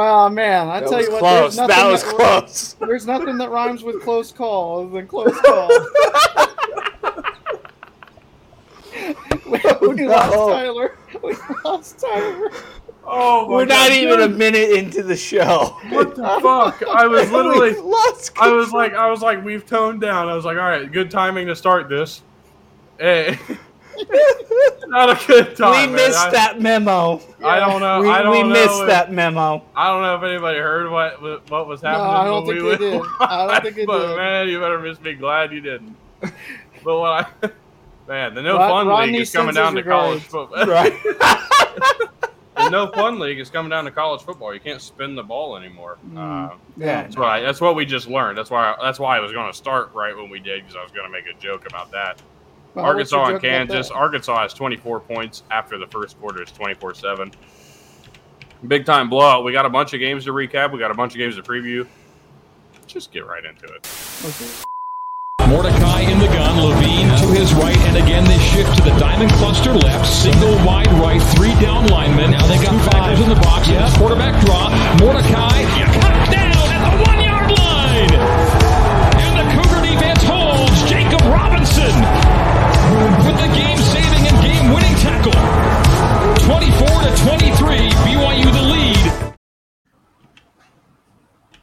Oh man, I That tell you what, close. there's nothing That was that, close. There's nothing that rhymes with close call other than close call. we, we lost No. Tyler. We lost Tyler. Oh, my We're not God, even a minute into the show. What the fuck? I was literally. We lost I was like, I was like, we've toned down. I was like, all right, good timing to start this. Hey, not a good time. we man. missed I, that memo. I don't know. We, I don't we know missed if- that memo. I don't know if anybody heard what what what was No, happening. I don't think we they went did. I don't think they but did. man, you better miss me. Glad you didn't. But what I, man, the no Ron- fun Ron league is coming down to college grades. football. Right. the no fun league is coming down to college football. You can't spin the ball anymore. Mm. Uh, Yeah. that's what I, that's what we just learned. That's why that's why I was going to start right when we did because I was going to make a joke about that. Well, Arkansas and Kansas. Arkansas has 24 points after the first quarter is 24 7. Big time blowout. We got a bunch of games to recap. We got a bunch of games to preview. Just get right into it. Okay. Mordecai in the gun, Levine to his right, and again they shift to the diamond cluster left, single wide right, three down linemen. Now they got two tackles in the box. Yes, quarterback draw. Mordecai cut down at the one yard line, and the Cougar defense holds Jacob Robinson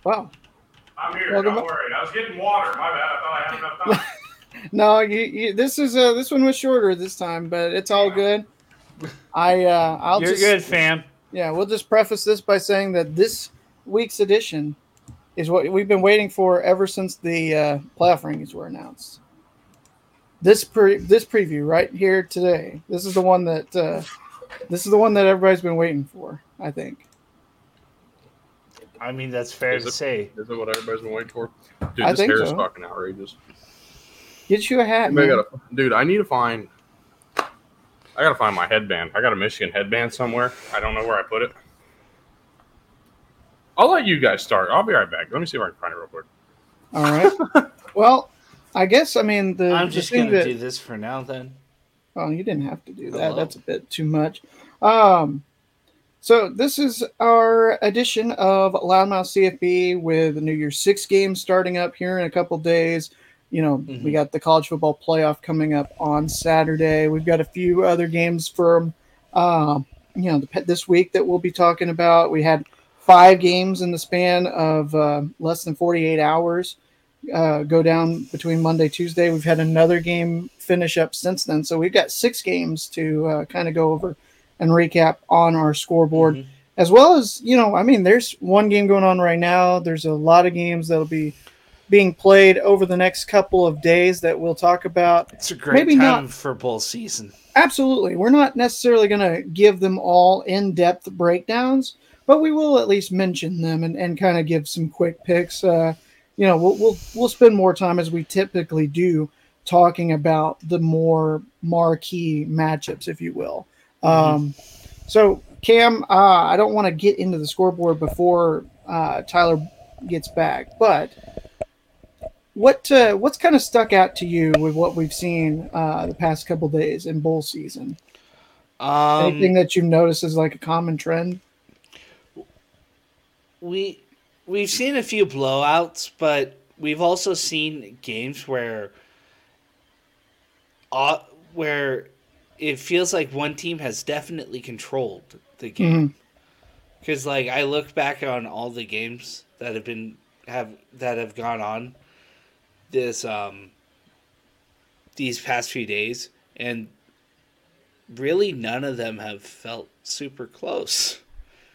Wow. I'm here. Welcome don't worry. I was getting water. My bad. I thought I had enough time. No, you, you, this is uh, this one was shorter this time, but it's all good. I uh, I'll You're just good, fam. yeah, we'll just preface this by saying that this week's edition is what we've been waiting for ever since the uh, playoff rankings were announced. This pre this preview right here today. This is the one that uh, this is the one that everybody's been waiting for. I think. I mean, that's fair Is to it- say. Is that what everybody's been waiting for? Dude, I this think hair is fucking outrageous. Get you a hat, man. gotta, dude, I need to find. I gotta find my headband. I got a Michigan headband somewhere. I don't know where I put it. I'll let you guys start. I'll be right back. Let me see if I can find it real quick. All right. well, I guess I mean the I'm the just thing gonna that- do this for now. Then Well, you didn't have to do that. Hello. That's a bit too much. Um, so this is our edition of Loudmouth CFB with the New Year's Six games starting up here in a couple days. You know, we Mhm. got the college football playoff coming up on Saturday. We've got a few other games from, uh, you know, the, this week that we'll be talking about. We had five games in the span of uh, less than 48 hours uh, go down between Monday, Tuesday. We've had another game finish up since then. So we've got six games to uh, kind of go over and recap on our scoreboard, Mhm. as well as, you know, I mean, there's one game going on right now. There's a lot of games that'll be being played over the next couple of days that we'll talk about. it's a great Maybe time not- for bowl season. Absolutely. We're not necessarily going to give them all in depth breakdowns, but we will at least mention them and, and kind of give some quick picks. Uh, you know, we'll, we'll, we'll spend more time as we typically do talking about the more marquee matchups, if you will. Um, so, Cam, uh, I don't want to get into the scoreboard before uh, Tyler gets back, but what uh, what's kind of stuck out to you with what we've seen uh, the past couple days in bowl season? Um, Anything that you've noticed is like a common trend? we we've seen a few blowouts, but we've also seen games where uh, where it feels like one team has definitely controlled the game. Because like I look back on all the games that have been have that have gone on this um these past few days, and really none of them have felt super close.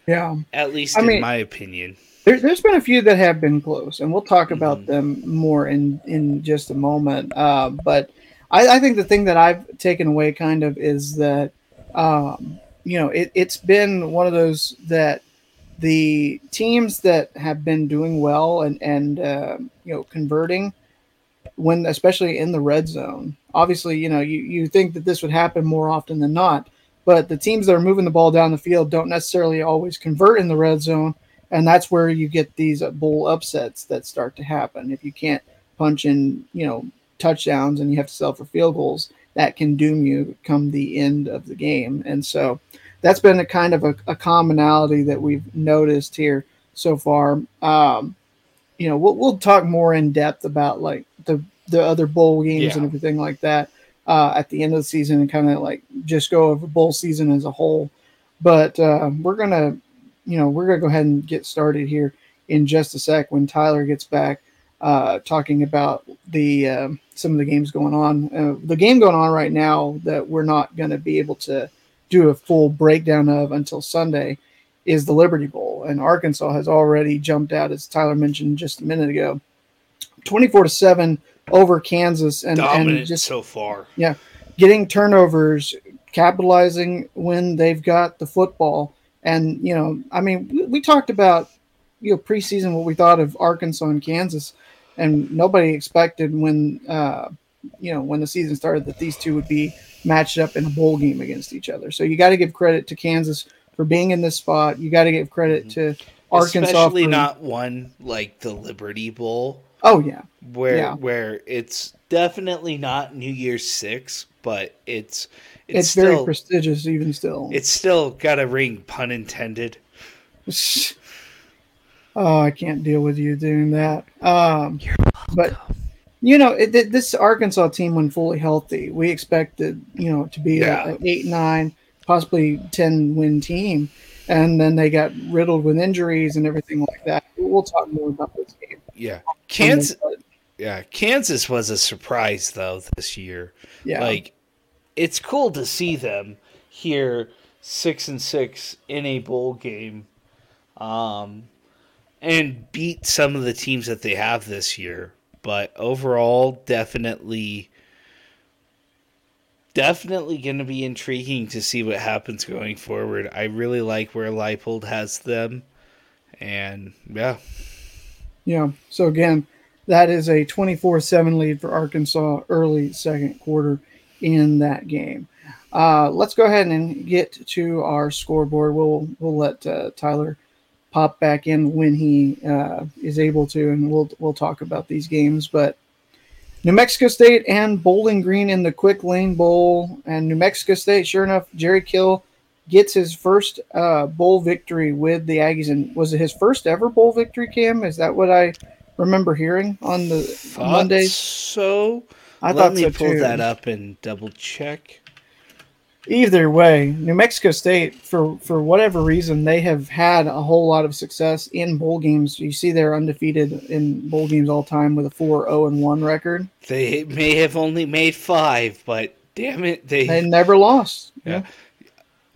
Yeah, At least I in mean- my opinion. there, there's been a few that have been close, and we'll talk about Mhm. them more in in just a moment. Uh, but I, I think the thing that I've taken away kind of is that um, you know it, it's been one of those that the teams that have been doing well and and uh, you know converting when especially in the red zone obviously you know you, you think that this would happen more often than not but the teams that are moving the ball down the field don't necessarily always convert in the red zone and that's where you get these uh, bowl upsets that start to happen. If you can't punch in you know touchdowns and you have to sell for field goals that can doom you come the end of the game and so that's been a kind of a, a commonality that we've noticed here so far. Um, you know, we'll we'll talk more in depth about like the the other bowl games Yeah. and everything like that uh, at the end of the season and kind of like just go over bowl season as a whole. But uh, we're gonna, you know, we're gonna go ahead and get started here in just a sec when Tyler gets back, uh, talking about the um some of the games going on. Uh, the game going on right now that we're not gonna be able to do a full breakdown of until Sunday is the Liberty Bowl, and Arkansas has already jumped out, as Tyler mentioned just a minute ago, twenty-four to seven over Kansas, and, Dominant and just so far. Yeah, getting turnovers, capitalizing when they've got the football. And, you know, I mean, we, we talked about, you know, preseason what we thought of Arkansas and Kansas, and nobody expected when, uh, you know, when the season started that these two would be matched up in a bowl game against each other. So you got to give credit to Kansas for being in this spot. You got to give credit to Arkansas. Especially for- not one like the Liberty Bowl, Oh, yeah. where Yeah. where it's definitely not New Year's Six, but it's It's, it's, very still prestigious, even still. it's still got a ring, pun intended. Oh, I can't deal with you doing that. Um, but you know, it, it- this Arkansas team, when fully healthy, we expected you know to be Yeah. a, a eight, nine, possibly ten win team, and then they got riddled with injuries and everything like that. We'll talk more about this game. Yeah, Kansas. Yeah, Kansas was a surprise though this year. yeah, Like, it's cool to see them here six and six in a bowl game, um, and beat some of the teams that they have this year. But overall, definitely, definitely going to be intriguing to see what happens going forward. I really like where Leipold has them, and yeah, yeah. So again, that is a twenty-four-seven lead for Arkansas early second quarter in that game. Uh, let's go ahead and get to our scoreboard. We'll we'll let uh, Tyler pop back in when he uh, is able to, and we'll we'll talk about these games. But New Mexico State and Bowling Green in the Quick Lane Bowl, and New Mexico State, sure enough, Jerry Kill gets his first uh, bowl victory with the Aggies, and was it his first ever bowl victory? Cam, is that what I remember hearing on the Mondays? So I let thought me so pull too. that up and double check. Either way, New Mexico State, for for whatever reason, they have had a whole lot of success in bowl games. You see, they're undefeated in bowl games all time with a 4-0 and one record. They may have only made five, but damn it, they. They never lost. Yeah.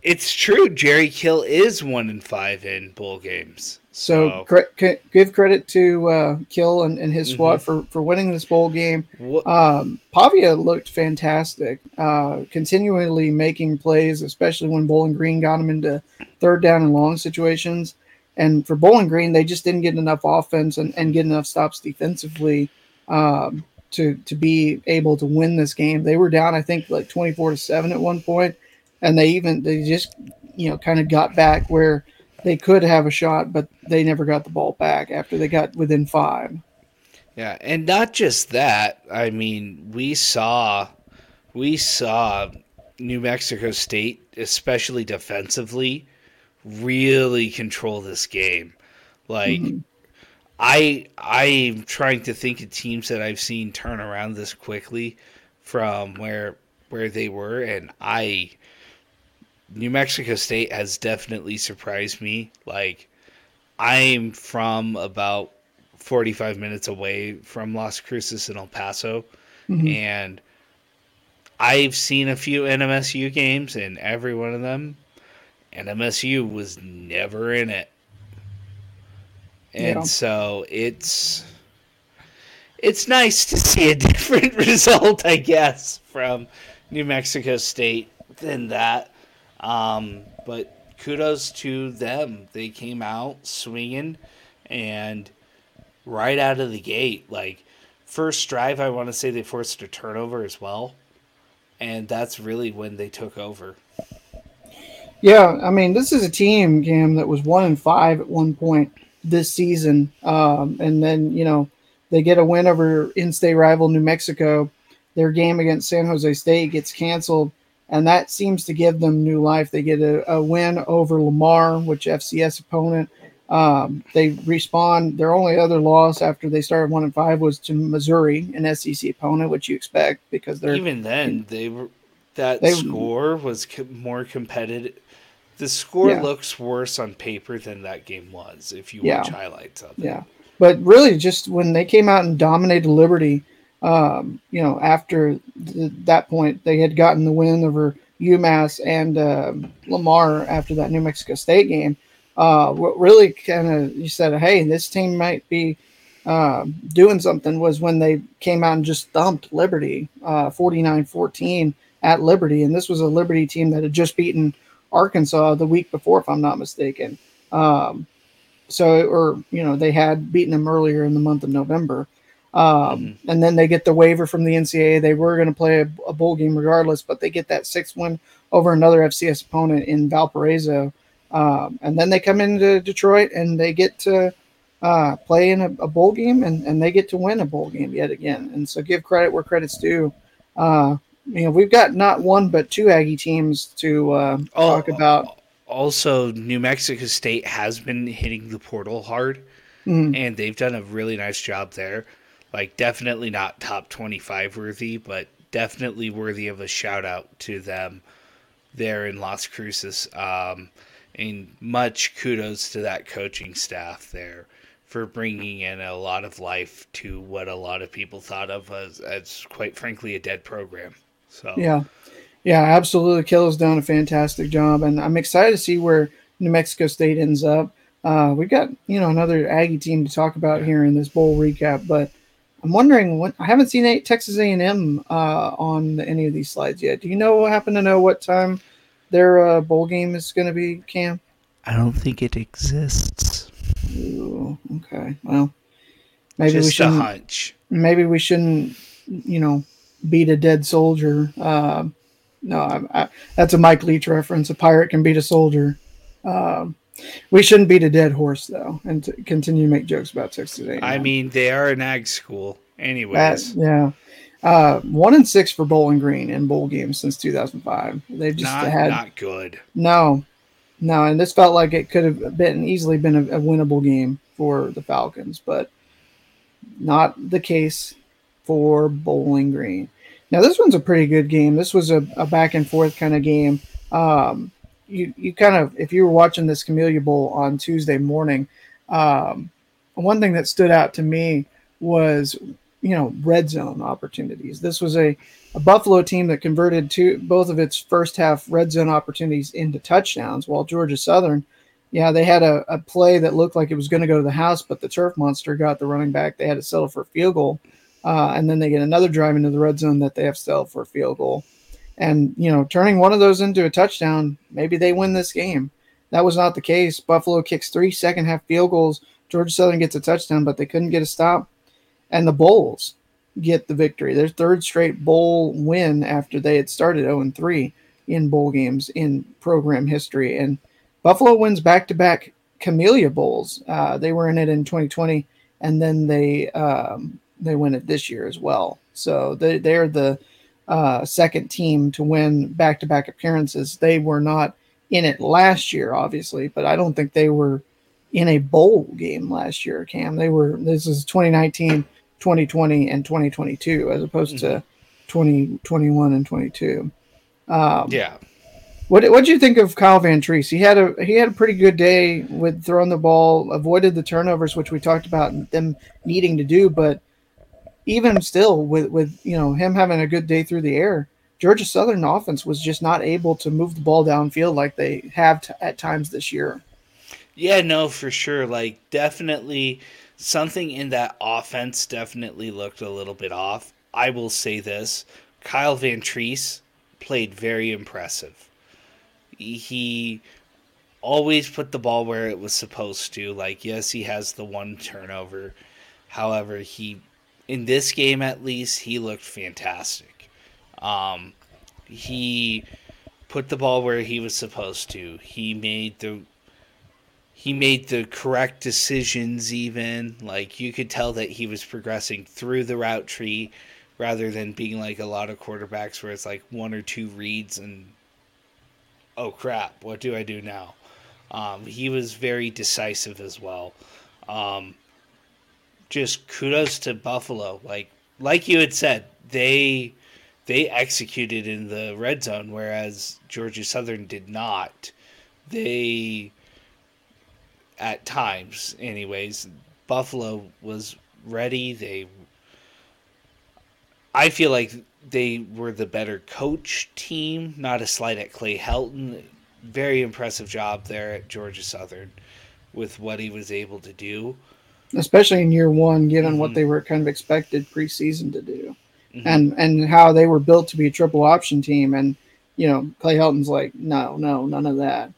it's true. Jerry Kill is one in five in bowl games. So cre- c- give credit to uh, Kill and, and his squad Mm-hmm. for, for winning this bowl game. Um, Pavia looked fantastic, uh, continually making plays, especially when Bowling Green got him into third down and long situations. And for Bowling Green, they just didn't get enough offense and, and get enough stops defensively um, to to be able to win this game. They were down, I think, like twenty four to seven at one point, and they even they just you know kind of got back where they could have a shot, but they never got the ball back after they got within five. yeah, and not just that. I mean, we saw, we saw New Mexico State, especially defensively, really control this game. Like, mm-hmm. I I'm trying to think of teams that I've seen turn around this quickly from where where they were, and I New Mexico State has definitely surprised me. Like I'm from about 45 minutes away from Las Cruces and El Paso, Mhm. and I've seen a few NMSU games, and every one of them, NMSU was never in it. And Yeah. so it's it's nice to see a different result, I guess, from New Mexico State than that. Um, but kudos to them. They came out swinging and right out of the gate, like first drive, I want to say they forced a turnover as well. And that's really when they took over. Yeah, I mean, this is a team, Cam, that was one and five at one point this season, um, and then you know they get a win over in-state rival New Mexico. Their game against San Jose State gets canceled, and that seems to give them new life. They get a, a win over Lamar, which FCS opponent. Um, they respawn. Their only other loss after they started one and five was to Missouri, an SEC opponent, which you expect because they're even then they were that They- score was more competitive. The score Yeah. looks worse on paper than that game was if you Yeah. watch highlights of it. Yeah, but really, just when they came out and dominated Liberty, um, you know, after th- that point, they had gotten the win over UMass and um Lamar after that New Mexico State game. Uh, what really kind of you said, hey, this team might be um doing something was when they came out and just thumped Liberty uh, 49-14 at Liberty, and this was a Liberty team that had just beaten Arkansas the week before, if I'm not mistaken. Um, so or you know they had beaten them earlier in the month of November, um, and then they get the waiver from the NCAA. They were going to play a, a bowl game regardless, but they get that sixth win over another FCS opponent in Valparaiso, um, and then they come into Detroit and they get to uh, play in a, a bowl game and, and they get to win a bowl game yet again. And so give credit where credit's due. Uh, you know we've got not one but two Aggie teams to uh, Oh, talk about. Also, New Mexico State has been hitting the portal hard, Mhm. and they've done a really nice job there. Like, definitely not top 25 worthy, but definitely worthy of a shout out to them there in Las Cruces. Um, and much kudos to that coaching staff there for bringing in a lot of life to what a lot of people thought of as, as quite frankly, a dead program. So, Yeah. Yeah, absolutely. Killer's done a fantastic job, and I'm excited to see where New Mexico State ends up. Uh, we've got you know another Aggie team to talk about here in this bowl recap, but I'm wondering what I haven't seen a, Texas A&M uh, on any of these slides yet. Do you know happen to know what time their uh, bowl game is going to be, Cam? I don't think it exists. Ooh, okay, well, maybe we Just a shouldn't. hunch. maybe we shouldn't, you know, beat a dead soldier. Uh, no, I, I, that's a Mike Leach reference. A pirate can beat a soldier. Um, we shouldn't beat a dead horse, though, and continue to make jokes about Texas A&M. I mean, they are an ag school. That- Anyways, yeah. Uh, one and six for Bowling Green in bowl games since 2005. They've just not, had not good. no, no, and this felt like it could have been easily been a, a winnable game for the Falcons, but not the case for Bowling Green. Now this one's a pretty good game. This was a, a back and forth kind of game. Um, you you kind of if you were watching this Camellia Bowl on Tuesday morning, um, one thing that stood out to me was you know red zone opportunities. This was a, a Buffalo team that converted two both of its first half red zone opportunities into touchdowns, while Georgia Southern, yeah, they had a, a play that looked like it was going to go to the house, but the turf monster got the running back. They had to settle for a field goal, uh, and then they get another drive into the red zone that they have to settle for a field goal. And you know, turning one of those into a touchdown, maybe they win this game. That was not the case. Buffalo kicks three second half field goals. Georgia Southern gets a touchdown, but they couldn't get a stop. And the Bulls get the victory. Their third straight bowl win after they had started 0 3 in bowl games in program history. And Buffalo wins back to back Camellia Bowls. Uh, they were in it in 2020, and then they um, they win it this year as well. So they they're the uh, second team to win back to back appearances. They were not in it last year, obviously, but I don't think they were in a bowl game last year, Cam. They were, this is 2019, 2020, and 2022, as opposed to 2021 and 22. Um, Yeah. what what do you think of Kyle Vantrease? He had a he had a pretty good day with throwing the ball, avoided the turnovers, which we talked about them needing to do. But even still, with with you know him having a good day through the air, Georgia Southern offense was just not able to move the ball downfield like they have t- at times this year. Yeah, no, for sure. Like, definitely something in that offense definitely looked a little bit off. I will say this Kyle Vantrease played very impressive. He always put the ball where it was supposed to. Like, yes, he has the one turnover. However, he, in this game at least, he looked fantastic. Um, he put the ball where he was supposed to. He made the he made the correct decisions even like you could tell that he was progressing through the route tree rather than being like a lot of quarterbacks where it's like one or two reads and oh crap what do i do now Um, he was very decisive as well. Um, just kudos to Buffalo. Like like you had said, they they executed in the red zone, whereas Georgia Southern did not. They at times, anyways, Buffalo was ready. They I feel like they were the better coach team, not a slight at Clay Helton. Very impressive job there at Georgia Southern with what he was able to do. Especially in year one, given mm-hmm. what they were kind of expected preseason to do. Mm-hmm. And and how they were built to be a triple option team. And, you know, Clay Helton's like, no, no, none of that.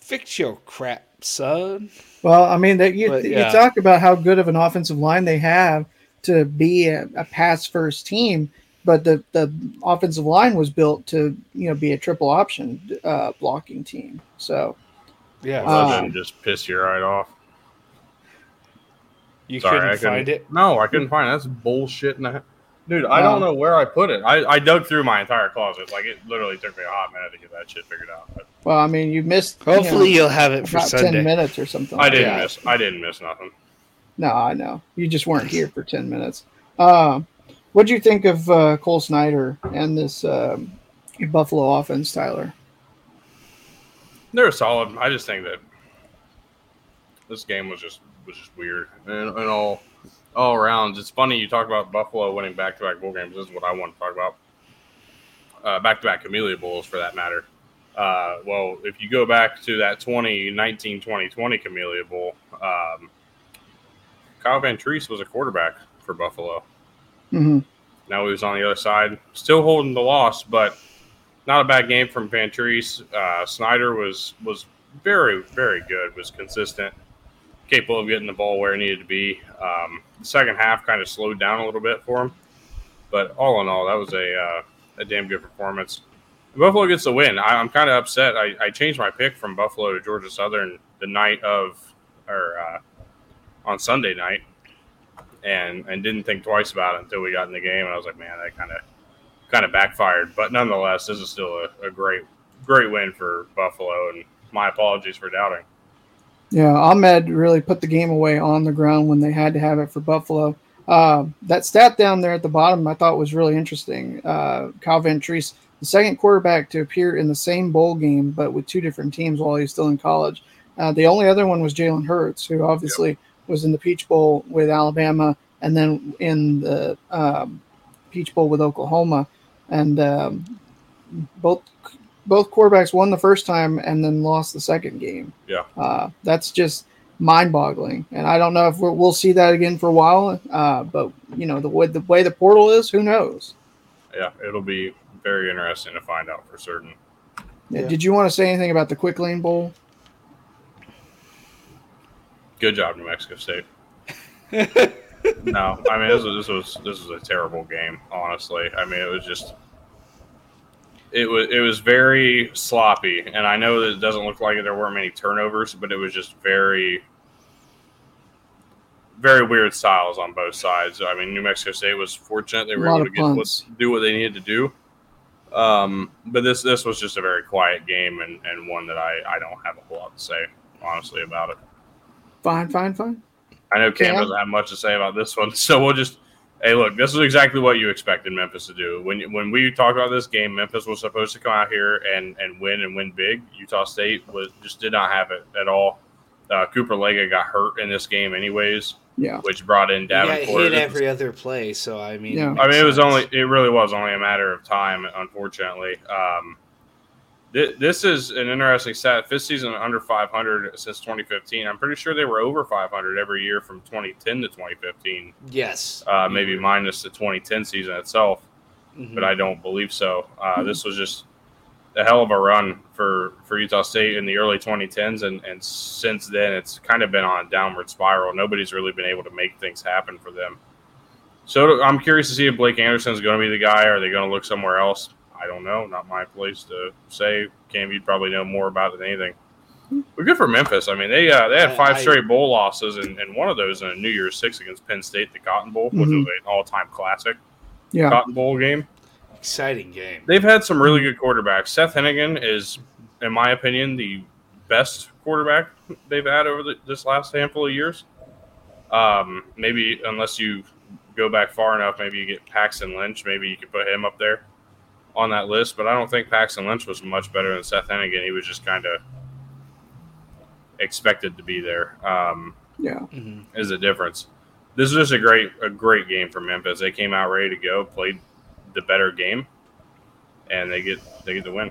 Fix your crap, son. Well, I mean, that you, yeah. you talk about how good of an offensive line they have to be a, a pass first team, but the, the offensive line was built to you know be a triple option uh, blocking team. So yeah, well, um, just piss you right off. You Sorry, couldn't, couldn't find it? No, I couldn't find it. That's bullshit. And dude, I don't know where I put it. I, I dug through my entire closet. Like it literally took me a hot minute to get that shit figured out. But, well, I mean, you missed. Hopefully, you will have it for Sunday. Ten minutes or something. I didn't miss. I didn't miss nothing. No, I know. You just weren't here for 10 minutes. Uh, what do you think of uh, Cole Snyder and this um, Buffalo offense, Tyler? They're solid. I just think that this game was just was just weird and, and all all around. It's funny you talk about Buffalo winning back to back bowl games. This is what I want to talk about. Back to back Camellia Bowls, for that matter. Uh, well, if you go back to that 2019 2020 Camellia Bowl, um, Kyle Vantrease was a quarterback for Buffalo. Mm-hmm. Now he was on the other side, still holding the loss, but not a bad game from Vantrease. Uh, Snyder was was very very good, was consistent, capable of getting the ball where it needed to be. Um, the second half kind of slowed down a little bit for him, but all in all, that was a uh, a damn good performance. Buffalo gets the win. I, am kind of upset. I, I, changed my pick from Buffalo to Georgia Southern the night of, or uh, on Sunday night, and and didn't think twice about it until we got in the game. And I was like, man, that kind of kind of backfired. But nonetheless, this is still a, a great great win for Buffalo. And my apologies for doubting. Yeah, Ahmed really put the game away on the ground when they had to have it for Buffalo. Uh, that stat down there at the bottom I thought was really interesting. Uh, Kyle the second quarterback to appear in the same bowl game, but with two different teams while he's still in college. Uh, the only other one was Jalen Hurts, who obviously yep was in the Peach Bowl with Alabama, and then in the um, Peach Bowl with Oklahoma, and um, both both quarterbacks won the first time and then lost the second game. Yeah, uh, that's just mind-boggling, and I don't know if we will see that again for a while. Uh, but you know the way the way the portal is, who knows? Yeah, it'll be very interesting to find out for certain. Yeah. Did you want to say anything about the Quick Lane Bowl? Good job, New Mexico State. no, I mean this was this was this was a terrible game. Honestly, I mean it was just it was it was very sloppy, and I know that it doesn't look like there weren't many turnovers, but it was just very very weird styles on both sides. I mean, New Mexico State was fortunate they were able to get do what they needed to do. Um, but this this was just a very quiet game and, and one that I, I don't have a whole lot to say honestly about it. Fine, fine, fine. I know Cam doesn't have much to say about this one, so we'll just. Hey, look, this is exactly what you expected Memphis to do. When when we talked about this game, Memphis was supposed to come out here and, and win and win big. Utah State was just did not have it at all. Uh, Cooper Legas got hurt in this game, anyways. Yeah, which brought in Davenport. He hit every other play, so I mean, yeah. I mean, it was only it really was only a matter of time, unfortunately. Um, this is an interesting stat. Fifth season under 500 since 2015. I'm pretty sure they were over 500 every year from 2010 to 2015. Yes. Uh, maybe mm-hmm. minus the 2010 season itself, mm-hmm. but I don't believe so. Uh, mm-hmm. This was just a hell of a run for, for Utah State in the early 2010s, and, and since then it's kind of been on a downward spiral. Nobody's really been able to make things happen for them. So I'm curious to see if Blake Anderson is going to be the guy. Or are they going to look somewhere else? I don't know. Not my place to say. Cam, you'd probably know more about it than anything. We're good for Memphis. I mean, they uh, they had five straight bowl losses, and, and one of those in a New Year's Six against Penn State, the Cotton Bowl, mm-hmm. which was an all time classic. Yeah, Cotton Bowl game. Exciting game. They've had some really good quarterbacks. Seth Henigan is in my opinion, the best quarterback they've had over the, this last handful of years. Um, maybe unless you go back far enough, maybe you get Paxton Lynch. Maybe you could put him up there on that list. But I don't think Paxton Lynch was much better than Seth Henigan. He was just kind of expected to be there. Um, Yeah. Mhm. is a difference. This is just a great a great game for Memphis. They came out ready to go, played the better game, and they get they get the win.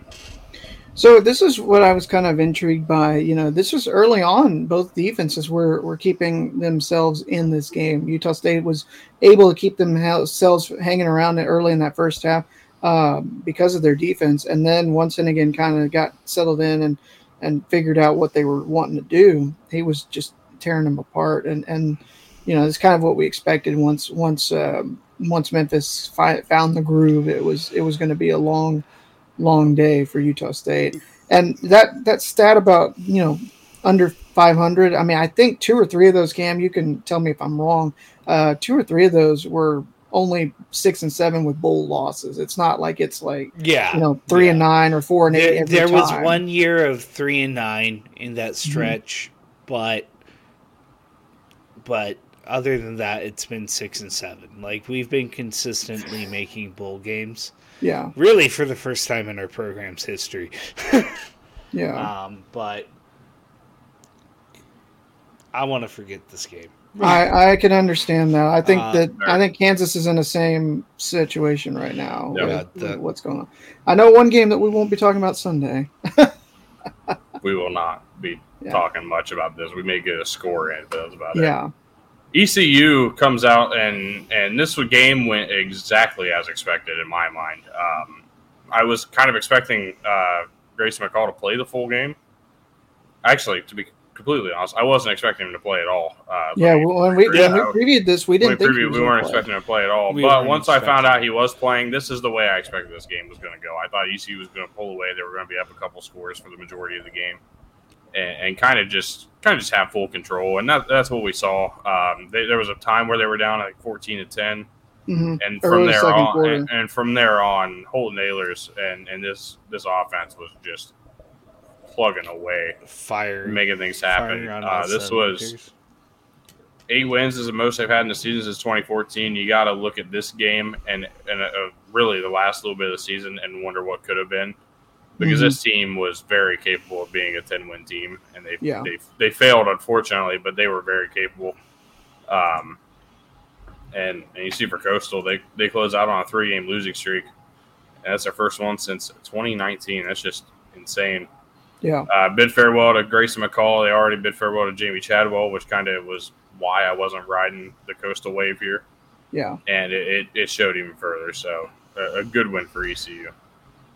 So this is what I was kind of intrigued by. You know, this was early on. Both defenses were were keeping themselves in this game. Utah State was able to keep themselves hanging around early in that first half um, because of their defense, and then once Henigan kind of got settled in and and figured out what they were wanting to do. He was just tearing them apart, and and you know it's kind of what we expected. Once once um, once Memphis fi- found the groove, it was it was going to be a long long day for Utah State. And that that stat about you know under 500. I mean, I think two or three of those, Cam, you can tell me if I'm wrong. Uh, two or three of those were only six and seven with bowl losses. It's not like it's like Yeah. you know three and nine or four and eight. There, there was one year of three and nine in Mm-hmm. that stretch, but but other than that, it's been six and seven. Like we've been consistently making bowl games, Yeah, really for the first time in our program's history. yeah. Um, but I want to forget this game. I, I can understand that. I think Uh, that I think Kansas is in the same situation right now. Yeah. with- Yeah, with what's going on? I know one game that we won't be talking about Sunday. We will not be Yeah. talking much about this. We may get a score in, but that's about it. Yeah, ECU comes out and and this game went exactly as expected in my mind. Um, I was kind of expecting uh, Grayson McCall to play the full game. Actually, to be completely honest, I wasn't expecting him to play at all. Uh, yeah. let me- When we, Yeah. when we previewed this, we didn't we think he previewed, was we weren't play. expecting him to play at all. We but once I found out he was playing, this is the way I expected this game was going to go. I thought ECU was going to pull away. They were going to be up a couple scores for the majority of the game, and, and kind of just kind of just have full control. And that, that's what we saw. Um, they, there was a time where they were down like fourteen to ten, Mhm. and from Early there on, quarter. and, and from there on, Holton Ahlers and and this this offense was just plugging away, Fire. making things happen. Uh, this was cylinders. eight wins is the most they've had in the season since 2014. You got to look at this game and and uh, really the last little bit of the season and wonder what could have been, because Mhm. this team was very capable of being a 10 win team, and they Yeah. they they failed unfortunately, but they were very capable. Um, and and you see for Coastal, they they close out on a three game losing streak, and that's their first one since 2019. That's just insane. Yeah, Uh, bid farewell to Grayson McCall. They already bid farewell to Jamey Chadwell, which kind of was why I wasn't riding the coastal wave here, yeah. and it, it, it showed even further. So a, a good win for ECU.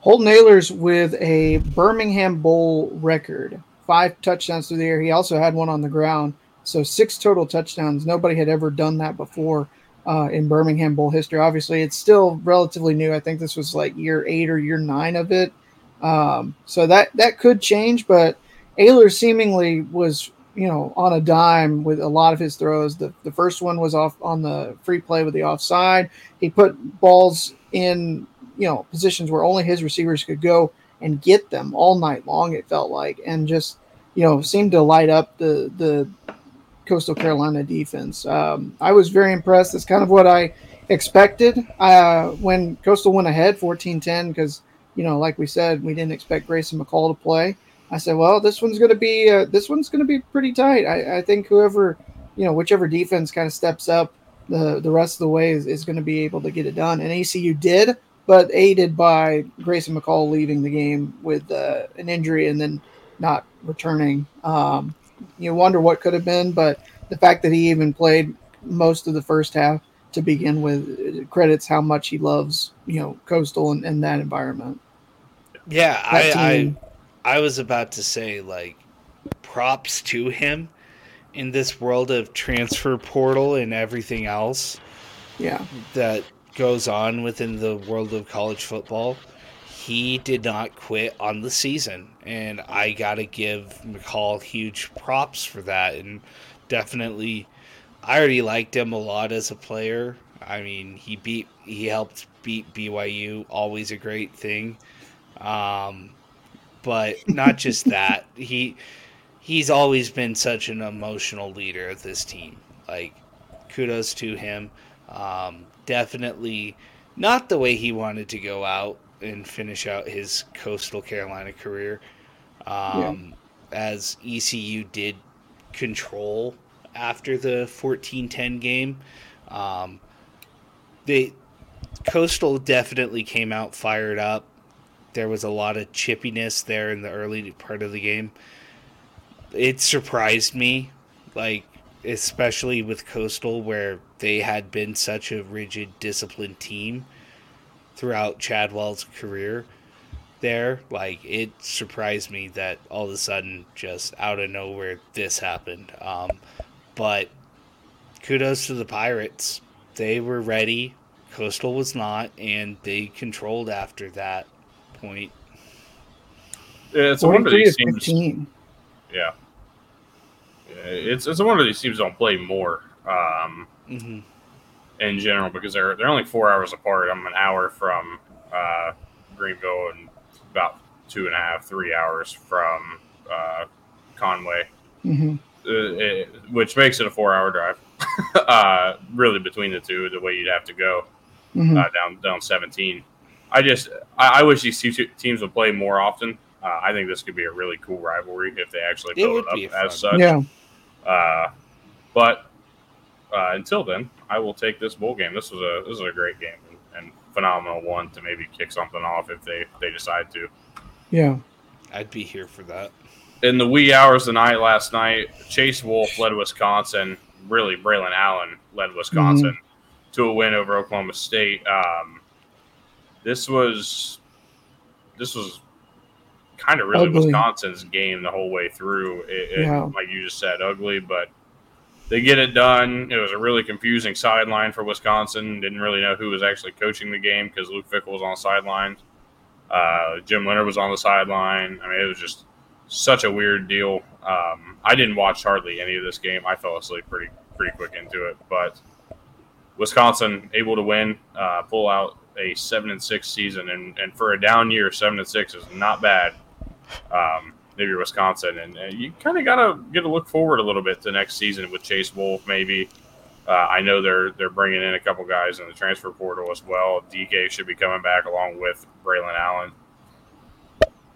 Holton Ahlers with a Birmingham Bowl record, five touchdowns through the air. He also had one on the ground, so six total touchdowns. Nobody had ever done that before uh, in Birmingham Bowl history. Obviously, it's still relatively new. I think this was like year eight or year nine of it. Um, so that that could change, but Ahlers seemingly was you know on a dime with a lot of his throws. The the first one was off on the free play with the offside. He put balls in you know positions where only his receivers could go and get them all night long. It felt like, and just you know seemed to light up the the Coastal Carolina defense. Um, I was very impressed. That's kind of what I expected uh, when Coastal went ahead 14-10 because you know like we said we didn't expect Grayson McCall to play. I said, well, this one's going to be uh, this one's going to be pretty tight. I, I think whoever you know whichever defense kind of steps up the the rest of the way is, is going to be able to get it done. And ECU did, but aided by Grayson McCall leaving the game with uh, an injury and then not returning. Um, you wonder what could have been, but the fact that he even played most of the first half to begin with credits how much he loves you know coastal and, and that environment. Yeah, I, I I was about to say like props to him in this world of transfer portal and everything else Yeah, that goes on within the world of college football. He did not quit on the season, and I got to give McCall huge props for that. And definitely, I already liked him a lot as a player. I mean, he beat, he helped beat BYU, always a great thing. Um, but not just that. He he's always been such an emotional leader of this team. Like kudos to him. Um, definitely not the way he wanted to go out and finish out his Coastal Carolina career. Um, yeah. As ECU did control after the 14-10 game. Um, they Coastal definitely came out fired up. There was a lot of chippiness there in the early part of the game. It surprised me, like especially with Coastal, where they had been such a rigid, disciplined team throughout Chadwell's career. There, like it surprised me that all of a sudden, just out of nowhere, this happened. Um, but kudos to the Pirates. They were ready. Coastal was not, and they controlled after that point. Yeah, it's a wonder these teams. Yeah. yeah, it's it's a wonder these teams don't play more. Um, mm-hmm. In general, because they're they're only four hours apart. I'm an hour from uh, Greenville and about two and a half, three hours from uh, Conway. Mm-hmm. Uh, it, which makes it a four hour drive. uh, really, between the two, the way you'd have to go mm-hmm. uh, down down 17. I just I, I, wish these two teams would play more often. Uh, I think this could be a really cool rivalry if they actually build it up as such. Yeah. Uh, but uh, until then, I will take this bowl game. This was a this was a great game and, and phenomenal one to maybe kick something off if they they decide to. Yeah, I'd be here for that in the wee hours of the night last night, Chase Wolf led Wisconsin. Really, Braylon Allen led Wisconsin mm-hmm. to a win over Oklahoma State. Um, this was this was kind of really ugly. Wisconsin's game the whole way through. It, yeah. it, like you just said, ugly, but they get it done. It was a really confusing sideline for Wisconsin. Didn't really know who was actually coaching the game because Luke Fickell was on the sideline. Uh, Jim Leonhard was on the sideline. I mean, it was just such a weird deal. Um, I didn't watch hardly any of this game. I fell asleep pretty pretty quick into it. But Wisconsin able to win, uh, pull out a seven and six season, and, and for a down year, seven and six is not bad. Um, maybe Wisconsin, and, and you kind of gotta get to look forward a little bit to next season with Chase Wolf. Maybe uh, I know they're they're bringing in a couple guys in the transfer portal as well. DK should be coming back along with Braylon Allen.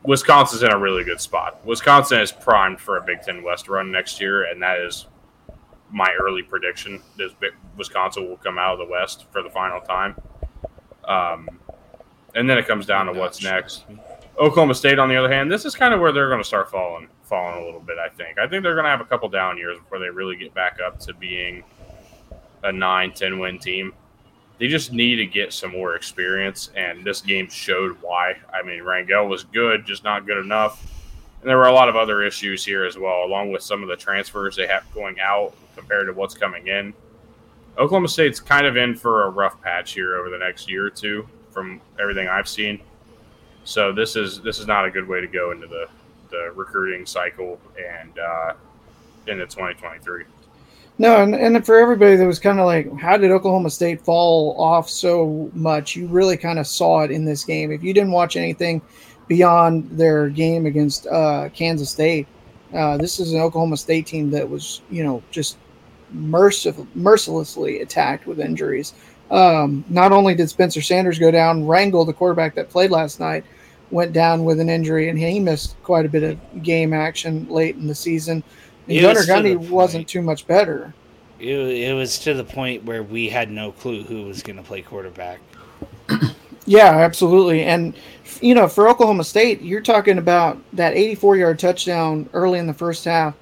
Wisconsin's in a really good spot. Wisconsin is primed for a Big Ten West run next year, and that is my early prediction. Is Wisconsin will come out of the West for the final time. Um, and then it comes down to what's next. Oklahoma State, on the other hand, this is kind of where they're going to start falling, falling a little bit. I think. I think they're going to have a couple down years before they really get back up to being a 9, 10 win team they just need to get some more experience, and this game showed why. I mean, Rangel was good, just not good enough. And there were a lot of other issues here as well, along with some of the transfers they have going out compared to what's coming in. Oklahoma State's kind of in for a rough patch here over the next year or two, from everything I've seen. So this is this is not a good way to go into the the recruiting cycle and uh, into 2023. No, and, and for everybody that was kind of like, how did Oklahoma State fall off so much? You really kind of saw it in this game. If you didn't watch anything beyond their game against uh, Kansas State, uh, this is an Oklahoma State team that was, you know, just mercif- mercilessly attacked with injuries. Um, not only did Spencer Sanders go down, Rangel, the quarterback that played last night, went down with an injury, and he missed quite a bit of game action late in the season. And Gunnar Gundy wasn't too much better. It, it was to the point where we had no clue who was going to play quarterback. yeah, absolutely. And, you know, for Oklahoma State, you're talking about that 84 yard touchdown early in the first half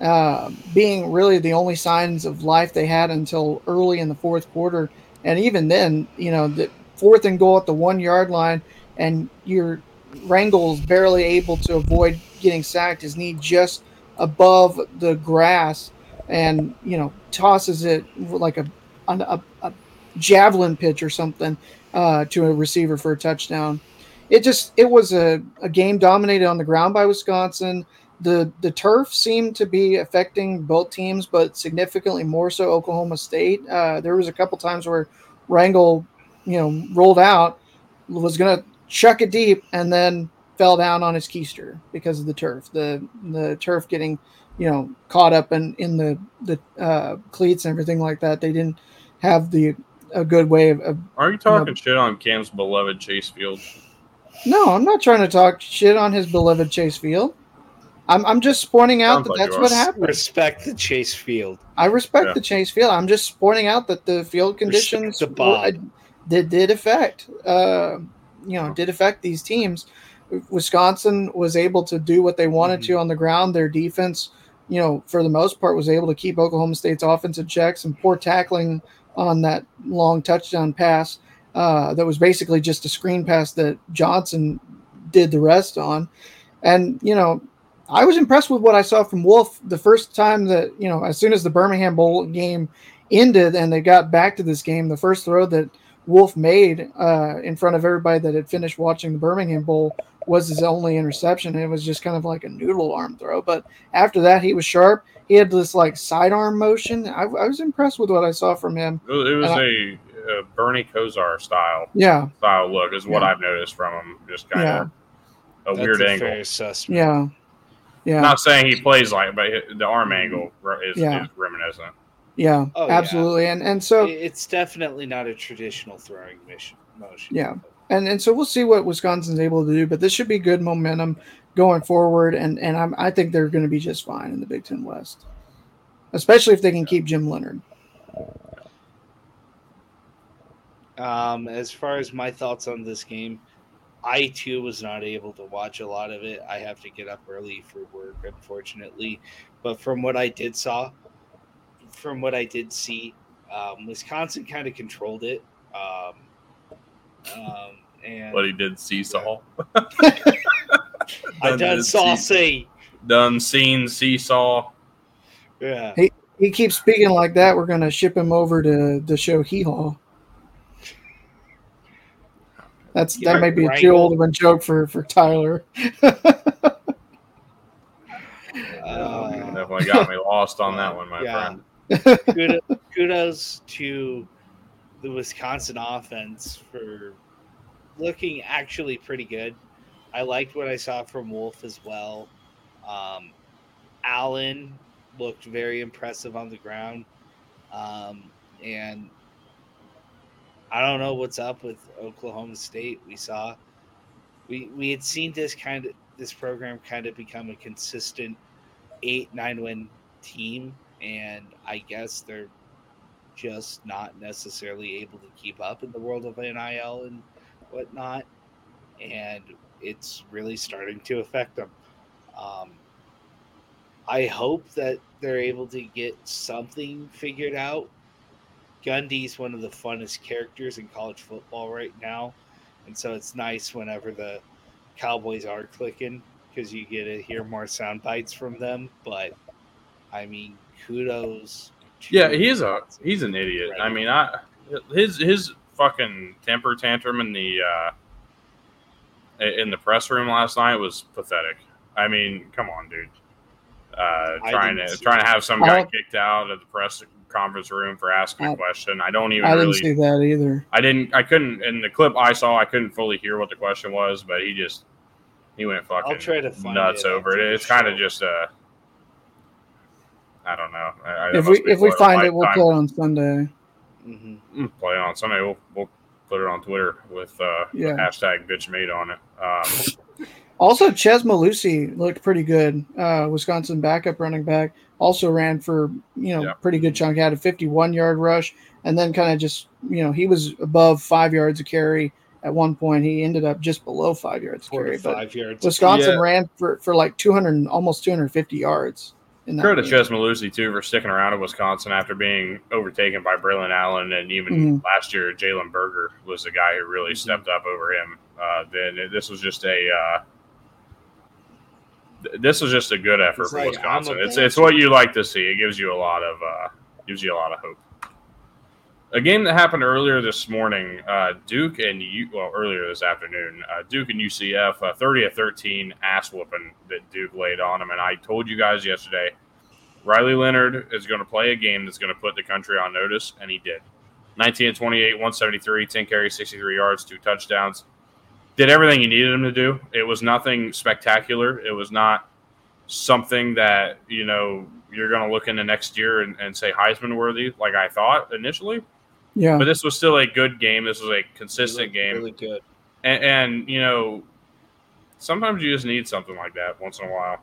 uh, being really the only signs of life they had until early in the fourth quarter. And even then, you know, the fourth and goal at the one yard line, and your Rangel's barely able to avoid getting sacked. His knee just above the grass and you know tosses it like a a, a javelin pitch or something uh, to a receiver for a touchdown. It just it was a, a game dominated on the ground by Wisconsin. The the turf seemed to be affecting both teams, but significantly more so Oklahoma State. Uh, there was a couple times where Rangel, you know, rolled out, was going to chuck it deep, and then fell down on his keister because of the turf. The the turf getting, you know, caught up in in the the uh, cleats and everything like that. They didn't have the a good way of. of Are you talking shit on Cam's beloved Chase Field? no, I'm not trying to talk shit on his beloved Chase Field. I'm I'm just pointing out Sounds that like that's you what are. happened. Respect the Chase Field. I respect Yeah. the Chase Field. I'm just pointing out that the field conditions were- did did affect uh, you know did affect these teams. Wisconsin was able to do what they wanted to on the ground. Their defense, you know, for the most part, was able to keep Oklahoma State's offensive checks and poor tackling on that long touchdown pass. Uh, that was basically just a screen pass that Johnson did the rest on. And, you know, I was impressed with what I saw from Wolf the first time that, you know, as soon as the Birmingham Bowl game ended and they got back to this game, the first throw that Wolf made uh, in front of everybody that had finished watching the Birmingham Bowl was his only interception. It was just kind of like a noodle arm throw. But after that, he was sharp. He had this like sidearm motion. I, I was impressed with what I saw from him. It was, it was And a, a Bernie Kosar style Yeah, style look is what Yeah. I've noticed from him. Just kind Yeah. of a That's weird a angle. fair assessment. yeah, yeah. Not saying he plays like, but the arm angle is, Yeah. is reminiscent. Yeah, Oh, yeah. absolutely. And and so it's definitely not a traditional throwing mission motion. Yeah. and and so we'll see what Wisconsin's able to do, but this should be good momentum going forward. And and I'm, I think they're going to be just fine in the Big Ten West, especially if they can keep Jim Leonhard. Um, as far as my thoughts on this game, I too was not able to watch a lot of it. I have to get up early for work, unfortunately. But from what I did saw, from what I did see, um, Wisconsin kind of controlled it. Um, um, and But he did see seesaw. I done saw see- Done seen seesaw. yeah, He keeps speaking like that. We're going to ship him over to the show Hee Haw. That's that Yeah, may be a right. too old of a joke for for Tyler. uh, Definitely got me lost on that one, my Yeah. friend. kudos, kudos to the Wisconsin offense for looking actually pretty good. I liked what I saw from Wolf as well. Um, Allen looked very impressive on the ground. Um, and I don't know what's up with Oklahoma State. We saw we we had seen this kind of this program kind of become a consistent eight nine win team, and I guess they're just not necessarily able to keep up in the world of NIL and whatnot, and it's really starting to affect them. Um, I hope that they're able to get something figured out. Gundy's one of the funnest characters in college football right now, and so it's nice whenever the Cowboys are clicking because you get to hear more sound bites from them. But I mean, kudos. to Yeah, he's a he's an idiot. Right. I mean, I his his fucking temper tantrum in the uh in the press room last night was pathetic. I mean, come on, dude. Uh, trying to see trying to have some guy kicked out of the press conference room for asking I- a question. I don't even I didn't really. see that either. I didn't. I couldn't. In the clip I saw, I couldn't fully hear what the question was, but he just he went fucking try to find nuts it over it. It's kind of show. just a. I don't know. I, I- If we if we find it, we'll lifetime- play it on Sunday. hmm Mm, play it on Sunday. We'll, we'll put it on Twitter with uh, Yeah. hashtag bitch made on it. Um, Also, Chez Mellusi looked pretty good. Uh, Wisconsin backup running back also ran for you know Yeah. pretty good chunk. Had a 51 yard rush, and then kind of just you know he was above five yards a carry at one point. He ended up just below five yards Four carry, but five yards. Wisconsin Yeah. ran for, for like 200, almost 250 yards. In that credit to Chez Mellusi too for sticking around in Wisconsin after being overtaken by Braylon Allen, and even Mhm. last year Jalen Berger was the guy who really stepped up over him. Uh, then this was just a. Uh, this was just a good effort It's for like, Wisconsin. It's it's what you like to see. It gives you a lot of uh, gives you a lot of hope. A game that happened earlier this morning, uh, Duke and U, well earlier this afternoon, uh, Duke and UCF, uh, thirty to thirteen ass whooping that Duke laid on them. And I told you guys yesterday, Riley Leonard is going to play a game that's going to put the country on notice, and he did. 19 to 28, 173, 10 carries, 63 yards, two touchdowns. Did everything you needed him to do. It was nothing spectacular. It was not something that you know you're going to look into next year and, and say Heisman worthy, like I thought initially. Yeah. But this was still a good game. This was a consistent game, Really good. and, and you know, sometimes you just need something like that once in a while.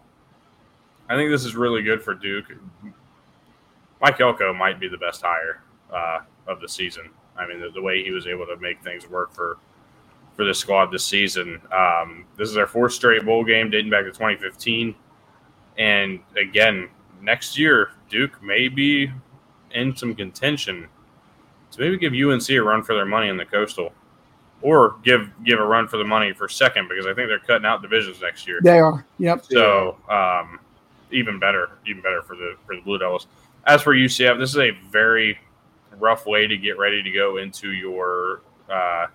I think this is really good for Duke. Mike Elko might be the best hire uh, of the season. I mean, the, the way he was able to make things work for for this squad this season. Um, this is our fourth straight bowl game dating back to 2015, and again, next year Duke may be in some contention to maybe give UNC a run for their money in the Coastal, or give give a run for the money for second because I think they're cutting out divisions next year. They are. Yep. So um, even better, even better for the for the Blue Devils. As for UCF, this is a very rough way to get ready to go into your uh,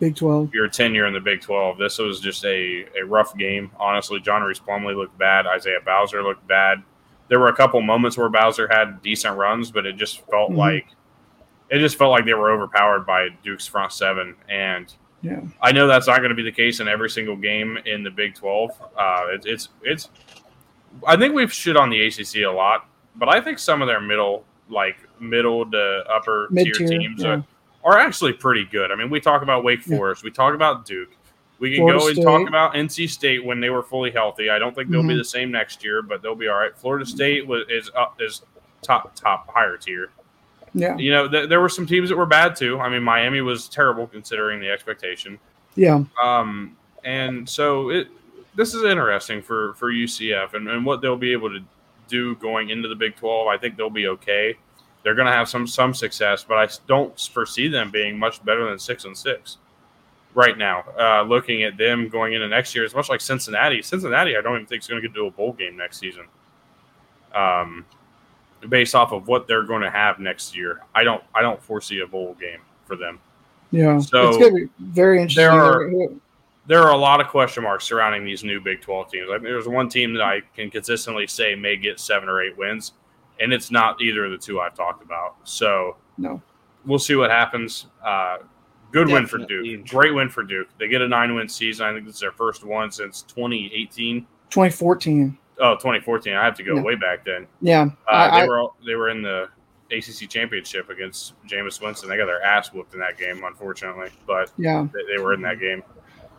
Big 12. your tenure in the Big Twelve. This was just a, a rough game. Honestly, John Rhys Plumlee looked bad. Isaiah Bowser looked bad. There were a couple moments where Bowser had decent runs, but it just felt Mhm. like it just felt like they were overpowered by Duke's front seven. And Yeah. I know that's not going to be the case in every single game in the Big Twelve. Uh, it, it's it's. I think we've shit on the ACC a lot, but I think some of their middle, like middle to upper tier Mid-tier, teams, yeah. are, are actually pretty good. I mean, we talk about Wake Yeah. Forest, we talk about Duke. We can Florida go and State. talk about NC State when they were fully healthy. I don't think they'll be Mhm. the same next year, but they'll be all right. Florida State was is up is top top higher tier. Yeah. You know, th- there were some teams that were bad too. I mean, Miami was terrible considering the expectation. Yeah. Um, and so it this is interesting for for UCF and, and what they'll be able to do going into the Big Twelve. I think they'll be okay. They're going to have some some success, but I don't foresee them being much better than six and six right now. Uh, looking at them going into next year, it's much like Cincinnati. Cincinnati, I don't even think is going to get to a bowl game next season. Um, based off of what they're going to have next year, I don't I don't foresee a bowl game for them. Yeah. So, it's going to be very interesting. there are- there are a lot of question marks surrounding these new Big 12 teams. Like there's one team that I can consistently say may get seven or eight wins, and it's not either of the two I've talked about. So no. we'll see what happens. Uh, good win for Duke. Great win for Duke. They get a nine win season. I think this is their first one since 2018. 2014. Oh, 2014. I have to go Yeah. way back then. Yeah. Uh, I, they were all, they were in the ACC championship against Jameis Winston. They got their ass whooped in that game, unfortunately, but yeah. they, they were in that game.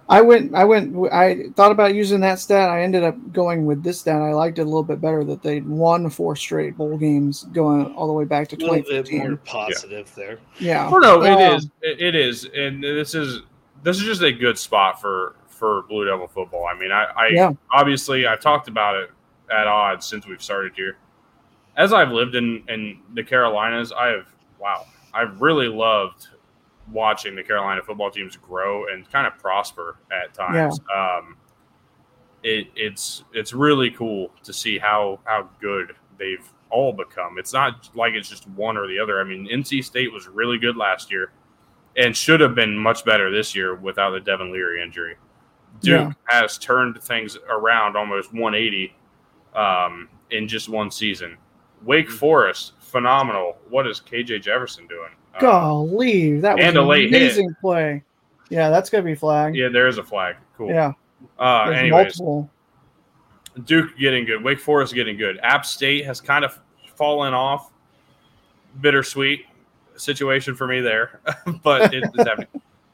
I went. I went. I thought about using that stat. I ended up going with this stat. I liked it a little bit better that they'd won four straight bowl games going all the way back to A little bit more positive there. Yeah. Oh no, it Um, is. It, it is, and this is this is just a good spot for for Blue Devil football. I mean, I, I Yeah. obviously I've talked about it at odds since we've started here. As I've lived in in the Carolinas, I have wow, I've really loved watching the Carolina football teams grow and kind of prosper at times. Um, it, it's it's really cool to see how how good they've all become. It's not like it's just one or the other. I mean, NC State was really good last year and should have been much better this year without the Devin Leary injury. Duke has turned things around almost 180 um, in just one season. Wake Forest, phenomenal. What is KJ Jefferson doing? Golly, that was and an a late hit. amazing play. Yeah, that's gonna be flagged. yeah, there is a flag. Cool. Yeah. Uh, There's anyways, multiple. Duke getting good. Wake Forest getting good. App State has kind of fallen off. Bittersweet situation for me there, but it is happening.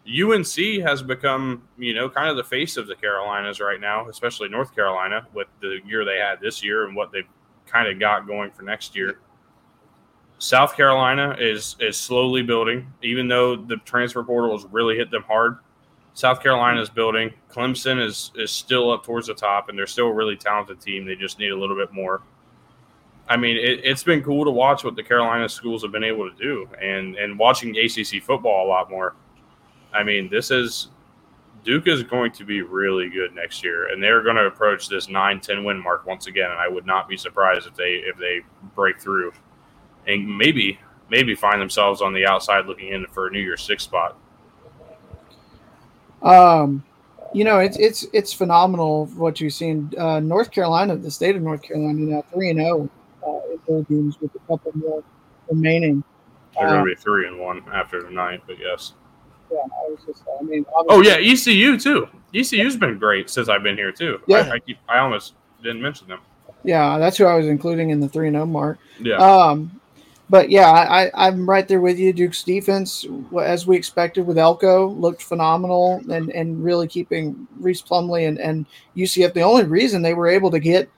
UNC has become, you know, kind of the face of the Carolinas right now, especially North Carolina with the year they had this year and what they've kind of got going for next year. South Carolina is is slowly building, even though the transfer portal has really hit them hard. South Carolina is building. Clemson is is still up towards the top, and they're still a really talented team. They just need a little bit more. I mean, it, it's been cool to watch what the Carolina schools have been able to do, and and watching ACC football a lot more. I mean, this is Duke is going to be really good next year, and they're going to approach this 9-10 win mark once again. And I would not be surprised if they if they break through, and maybe maybe find themselves on the outside looking in for a New Year's Six spot. Um, you know, it's it's it's phenomenal what you've seen. Uh, North Carolina, the state of North Carolina, now three and zero uh, in bowl games with a couple more remaining. They're going to be three and one after tonight, but yes. Yeah, I was just. I mean. Oh yeah, ECU too. ECU's been great since I've been here too. Yeah. I, I, keep, I almost didn't mention them. Yeah, that's who I was including in the three and zero mark. Yeah. Um, but yeah, I, I, I'm right there with you. Duke's defense, as we expected with Elko, looked phenomenal and, and really keeping Rhys Plumlee and, and UCF. The only reason they were able to get,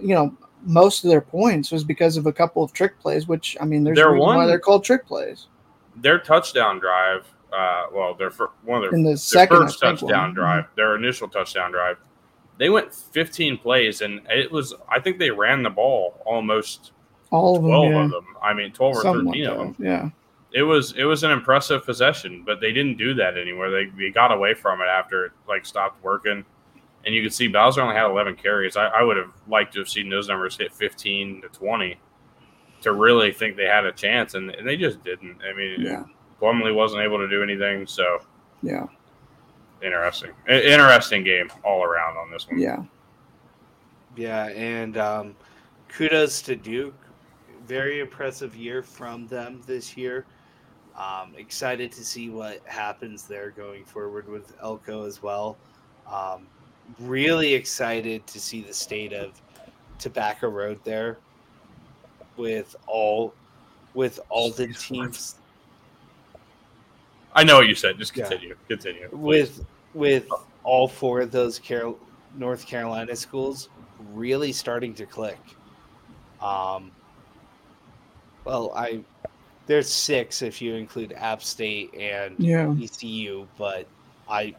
you know, most of their points was because of a couple of trick plays, which I mean, there's Their reason why they're called trick plays. their touchdown drive. Uh, well, their fir- one of their, In the their second, first touchdown one. drive, their initial touchdown drive. They went 15 plays, and it was. I think they ran the ball almost All of them, 12 yeah. of them. I mean, 12 or Something 13 like of them. Yeah. It was it was an impressive possession, but they didn't do that anywhere. They, they got away from it after it like stopped working, and you could see Bowser only had 11 carries. I, I would have liked to have seen those numbers hit 15 to 20 to really think they had a chance, and, and they just didn't. I mean, Yeah. Plumlee wasn't able to do anything, so Yeah. interesting, interesting game all around on this one. Yeah. Yeah, and um, kudos to Duke. Very impressive year from them this year. Um, excited to see what happens there going forward with Elko as well. Um, really excited to see the state of Tobacco Road there with all with all the teams I know what you said. Just Yeah. continue. Continue. please. with with all four of those Carol, North Carolina schools really starting to click. Um, well, I there's six if you include App State and Yeah. ECU, but I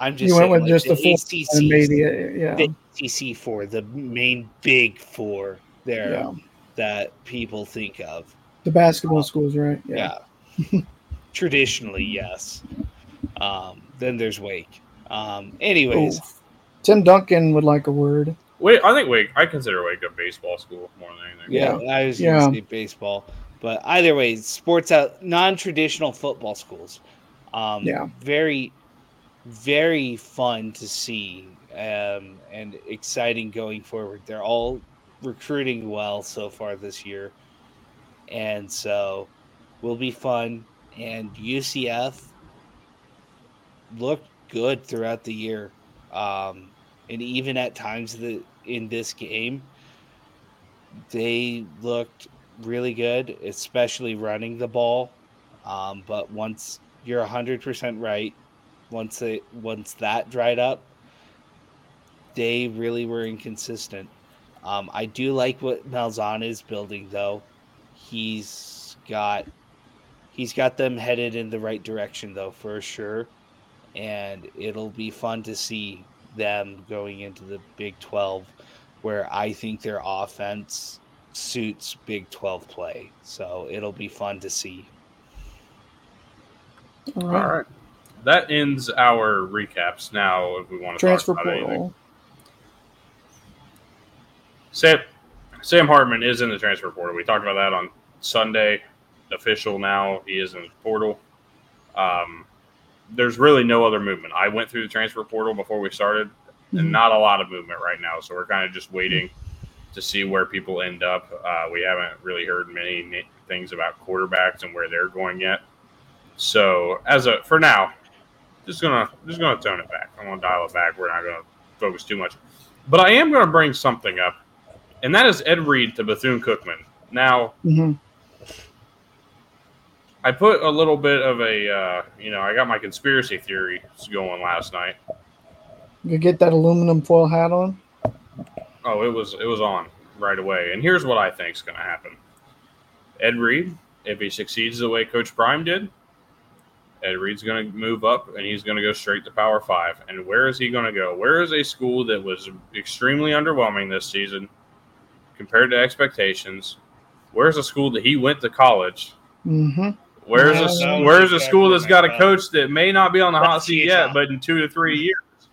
I'm just You went saying, with like, just the four ACC, maybe, uh, yeah. the ACC four, the main big four there Yeah. that people think of. The basketball schools, right? Yeah. Traditionally, yes. Um, then there's Wake. Um, anyways. Tim Duncan would like a word. Wait, I think Wake. I consider Wake a baseball school more than anything. yeah, I was Yeah. going to say baseball, but either way, sports out non-traditional football schools. Um, Yeah. very, very fun to see um, and exciting going forward. They're all recruiting well so far this year, and so will be fun. And UCF looked good throughout the year, um, and even at times the in this game, they looked really good, especially running the ball. Um, but once you're hundred percent right, once they once that dried up, they really were inconsistent. Um, I do like what Malzahn is building, though. He's got he's got them headed in the right direction, though, for sure. And it'll be fun to see them going into the Big Twelve, where I think their offense suits Big Twelve play. So it'll be fun to see. All All right. right. That ends our recaps. Now, if we want to Transfer talk about anything. portal. Sam, Sam Hartman is in the transfer portal. We talked about that on Sunday. Official now. He is in the portal. Um, there's really no other movement. I went through the transfer portal before we started, Mhm. and not a lot of movement right now. So we're kind of just waiting to see where people end up. Uh, we haven't really heard many things about quarterbacks and where they're going yet. So as a for now, just gonna just gonna tone it back. I'm gonna dial it back. We're not gonna focus too much, but I am gonna bring something up, and that is Ed Reed to Bethune Cookman. Now hmm I put a little bit of a uh, you know I got my conspiracy theory going last night. You get that aluminum foil hat on. Oh, it was it was on right away. And here's what I think is going to happen. Ed Reed, if he succeeds the way Coach Prime did, Ed Reed's going to move up and he's going to go straight to Power Five. And where is he going to go? Where is a school that was extremely underwhelming this season compared to expectations? Where's a school that he went to college? hmm Where's Yeah. a where's a school that's got a coach that may not be on the hot seat Utah. yet, but in two to three years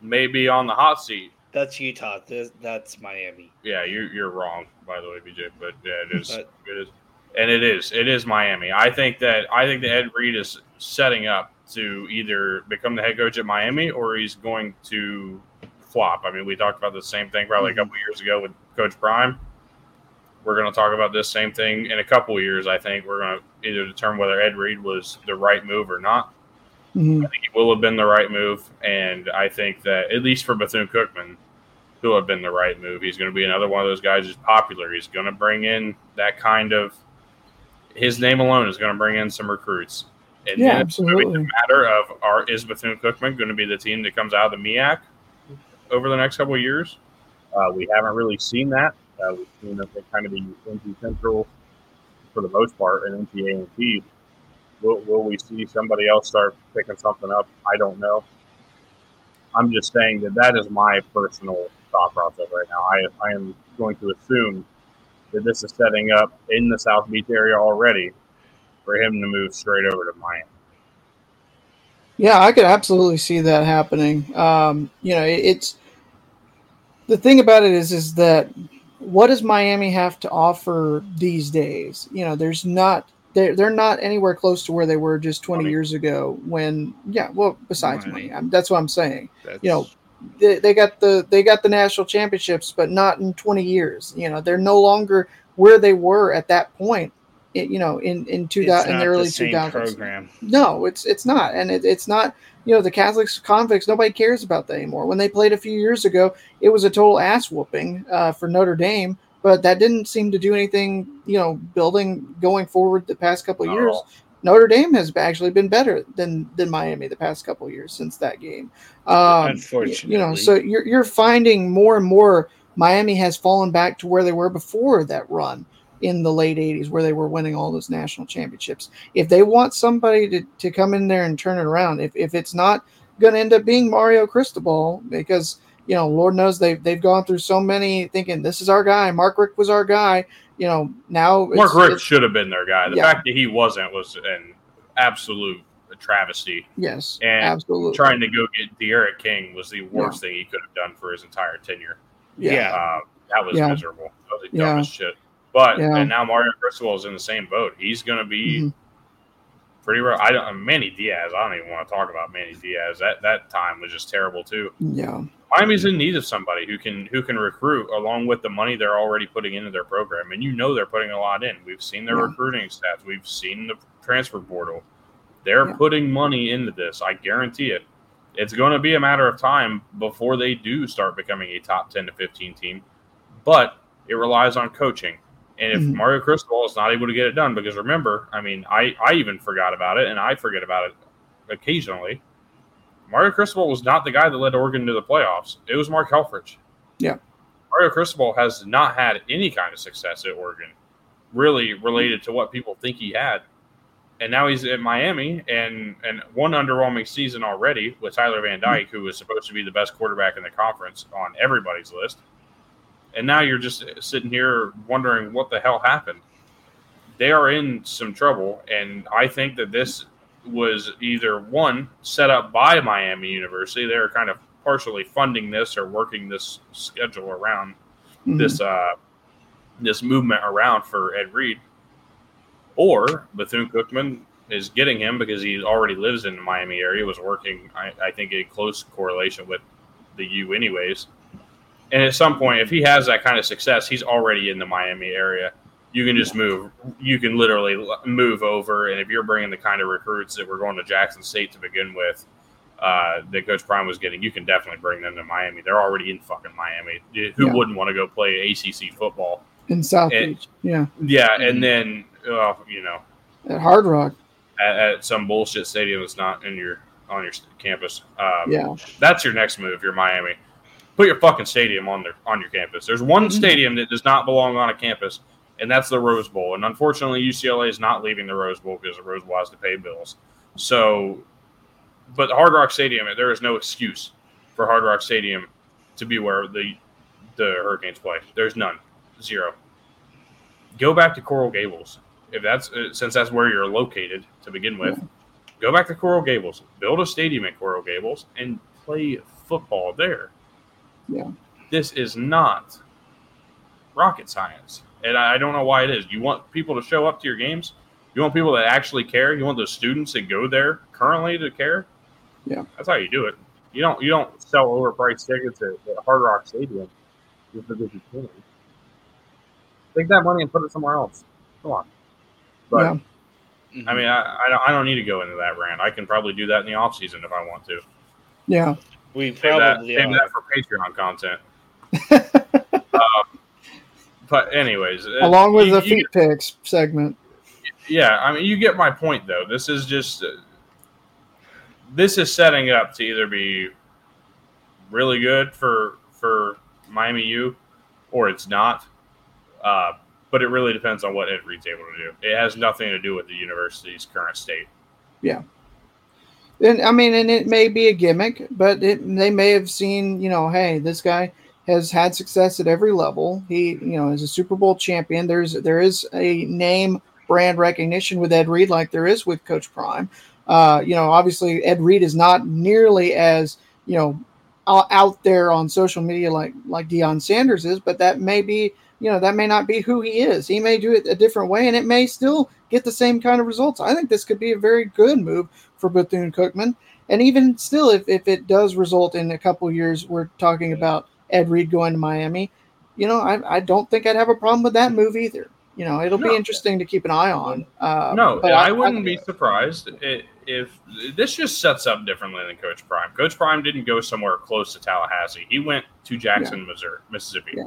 may be on the hot seat? That's Utah. This, that's Miami. Yeah, you're you're wrong, by the way, BJ. But yeah, it is. But- it is, and it is. It is Miami. I think that I think that Ed Reed is setting up to either become the head coach at Miami or he's going to flop. I mean, we talked about the same thing probably a mm-hmm. couple years ago with Coach Prime. We're going to talk about this same thing in a couple years. I think we're going to either determine whether Ed Reed was the right move or not. Mhm. I think it will have been the right move, and I think that at least for Bethune Cookman, will have been the right move. He's going to be another one of those guys who's popular. He's going to bring in that kind of. His name alone is going to bring in some recruits. And Yeah, then it's going to be absolutely. a matter of are is Bethune Cookman going to be the team that comes out of the MEAC over the next couple of years? Uh, we haven't really seen that. Uh, we've seen they kind of be NC Central for the most part and NC A&T. Will, will we see somebody else start picking something up? I don't know. I'm just saying that that is my personal thought process right now. I, I am going to assume that this is setting up in the South Beach area already for him to move straight over to Miami. Yeah, I could absolutely see that happening. Um, you know, it, it's the thing about it is is that what does Miami have to offer these days? You know, there's not they're they're not anywhere close to where they were just 20 Money. years ago when yeah, well besides Money. money. i that's what I'm saying. You know, They, they got the they got the national championships, but not in 20 years. You know, they're no longer where they were at that point. You know, in in it's 2000 in the early same 2000s. program. No, it's it's not, and it, it's not. You know, the Catholics, convicts, nobody cares about that anymore. When they played a few years ago, it was a total ass whooping uh, for Notre Dame, but that didn't seem to do anything. You know, building going forward the past couple of years. Notre Dame has actually been better than than Miami the past couple of years since that game. Um, Unfortunately. you know, so you're you're finding more and more Miami has fallen back to where they were before that run in the late 80s where they were winning all those national championships. If they want somebody to, to come in there and turn it around, if, if it's not going to end up being Mario Cristobal, because, you know, Lord knows they've, they've gone through so many thinking this is our guy. Mark Richt was our guy. You know, now Mark Richt should have been their guy. The Yeah. fact that he wasn't was an absolute travesty. yes, and absolutely. Trying to go get De'Aaron King was the worst thing he could have done for his entire tenure. Yeah. Uh, that was Yeah. miserable. That was the Yeah. dumbest shit. But Yeah. and now Mario Cristobal is in the same boat. He's going to be Mhm. pretty rough. I don't. Manny Diaz. I don't even want to talk about Manny Diaz. That that time was just terrible too. Yeah. Miami's in need of somebody who can who can recruit along with the money they're already putting into their program, and you know they're putting a lot in. We've seen their Yeah. recruiting stats. We've seen the transfer portal. They're Yeah. putting money into this. I guarantee it. It's going to be a matter of time before they do start becoming a top ten to fifteen team, but it relies on coaching. And if Mhm. Mario Cristobal is not able to get it done, because remember, I mean, I I even forgot about it, and I forget about it occasionally. Mario Cristobal was not the guy that led Oregon to the playoffs. It was Mark Helfrich. Yeah. Mario Cristobal has not had any kind of success at Oregon, really related to what people think he had. And now he's at Miami and and one underwhelming season already with Tyler Van Dyke, who was supposed to be the best quarterback in the conference on everybody's list. And now you're just sitting here wondering what the hell happened. They are in some trouble, and I think that this was either one set up by Miami University. They're kind of partially funding this or working this schedule around Mhm. this uh, this movement around for Ed Reed, or Bethune Cookman is getting him because he already lives in the Miami area. Was working, I, I think, in close correlation with the U, anyways. And at some point, if he has that kind of success, he's already in the Miami area. You can just move. You can literally move over, and if you're bringing the kind of recruits that were going to Jackson State to begin with, uh, that Coach Prime was getting, you can definitely bring them to Miami. They're already in fucking Miami. Who Yeah. wouldn't want to go play ACC football? in South and- Beach. Yeah. Yeah, and then uh, you know, At Hard Rock. at, at some bullshit stadium that's not in your on your campus. Um, Yeah. that's your next move. You're Miami. Put your fucking stadium on their on your campus. There's one Mhm. stadium that does not belong on a campus, and that's the Rose Bowl. And unfortunately, UCLA is not leaving the Rose Bowl because the Rose Bowl has to pay bills. So, but the Hard Rock Stadium, there is no excuse for Hard Rock Stadium to be where the the Hurricanes play. There's none, zero. Go back to Coral Gables if that's uh, since that's where you're located to begin with. Go back to Coral Gables, build a stadium at Coral Gables, and play football there. Yeah. This is not rocket science, and I I don't know why it is. You want people to show up to your games. You want people that actually care. You want those students that go there currently to care. Yeah. that's how you do it. You don't you don't sell overpriced tickets at, at Hard Rock Stadium just because you can. Take that money and put it somewhere else. Come on. But yeah. I mean, I, I, don't, I don't need to go into that rant. I can probably do that in the off season if I want to. Yeah. We Save that, probably save that for Patreon content. um, but anyways, uh, Along with you- the you feet picks segment. yeah, I mean, you get my point though. This is just uh, this is setting up to either be really good for for Miami U, or it's not. Uh, but it really depends on what Ed Reed's able to do. It has nothing to do with the university's current state. And I mean, and it may be a gimmick, but it, they may have seen, you know, hey, this guy has had success at every level. He, you know, is a Super Bowl champion. There's there is a name brand recognition with Ed Reed, like there is with Coach Prime. Uh, you know, obviously Ed Reed is not nearly as you know out there on social media like like Deion Sanders is, but that may be, you know, that may not be who he is. He may do it a different way, and it may still get the same kind of results. I think this could be a very good move for Bethune Cookman. And even still, if, if it does result in a couple years, we're talking about Ed Reed going to Miami, you know, I, I don't think I'd have a problem with that move either. You know, it'll No. be interesting to keep an eye on. Uh, No, but I, wouldn't be surprised i- if this just sets up differently than Coach Prime. Coach Prime didn't go somewhere close to Tallahassee. He went to Jackson, Missouri, Mississippi. Yeah.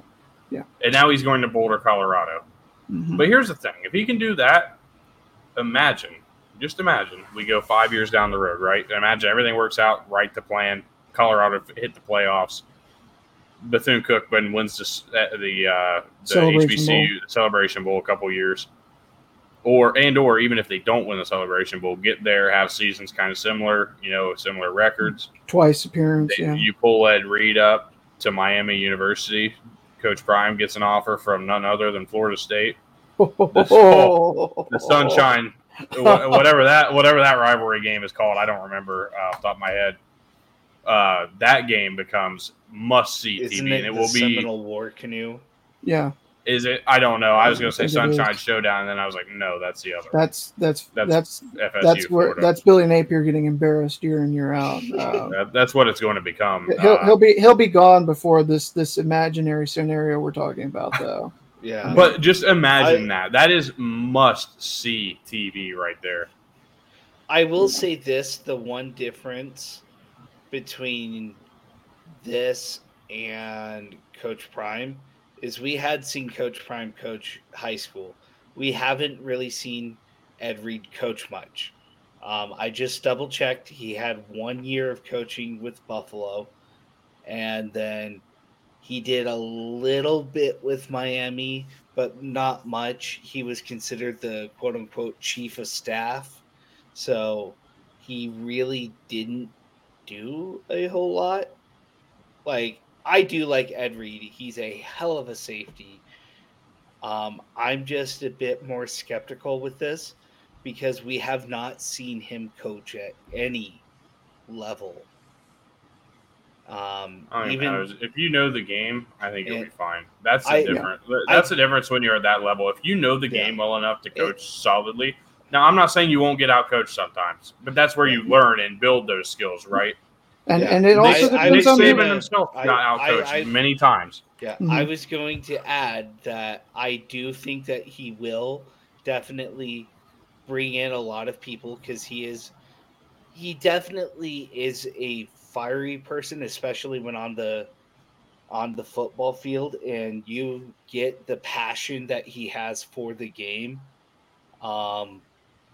Yeah. And now he's going to Boulder, Colorado. Mhm. But here's the thing: if he can do that, imagine, just imagine, we go five years down the road, right? Imagine everything works out right to plan. Colorado hit the playoffs. Bethune Cookman wins this, uh, the uh, the Celebration HBCU Celebration Bowl a couple years, or and or even if they don't win the Celebration Bowl, get there, have seasons kind of similar, you know, similar records. Twice appearance, They- yeah. You pull Ed Reed up to Miami University. Coach Prime gets an offer from none other than Florida State. The the sunshine. Whatever that whatever that rivalry game is called i don't remember uh, off the top of my head. Uh, that game becomes must see Isn't tv it and it the will be Seminole War Canoe? Yeah, is it i don't know i was going to say I think it is. sunshine showdown and then i was like no that's the other that's that's That's that's FSU, that's where Florida. that's Billy Napier getting embarrassed year in year out. Uh, That- that's what it's going to become he'll Uh, he'll be he'll be gone before this this imaginary scenario we're talking about though. Yeah. but just imagine I- that that is must see tv right there I will say this: the one difference between this and Coach Prime is we had seen Coach Prime coach high school. We haven't really seen Ed Reed coach much. Um, I just double checked. He had one year of coaching with Buffalo, and then he did a little bit with Miami, but not much. He was considered the quote unquote chief of staff. So he really didn't do a whole lot. Like, I do like Ed Reed. He's a hell of a safety. Um, I'm just a bit more skeptical with this because we have not seen him coach at any level. Um, I mean, even I was- if you know the game, I think you'll be fine. That's the I- difference. That's the difference when you're at that level. If you know the Yeah. game well enough to coach solidly. Now, I'm not saying you won't get out coached sometimes, but that's where you learn and build those skills, right? And Yeah. and it also I- I Nick depends would on say Saban himself I- got out coached many times. Yeah, Mhm. I was going to add that I do think that he will definitely bring in a lot of people because he is he definitely is a fiery person, especially when on the on the football field and you get the passion that he has for the game. Um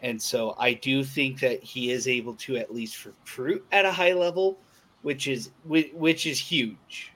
and so I do think that he is able to at least recruit at a high level, which is which, is huge.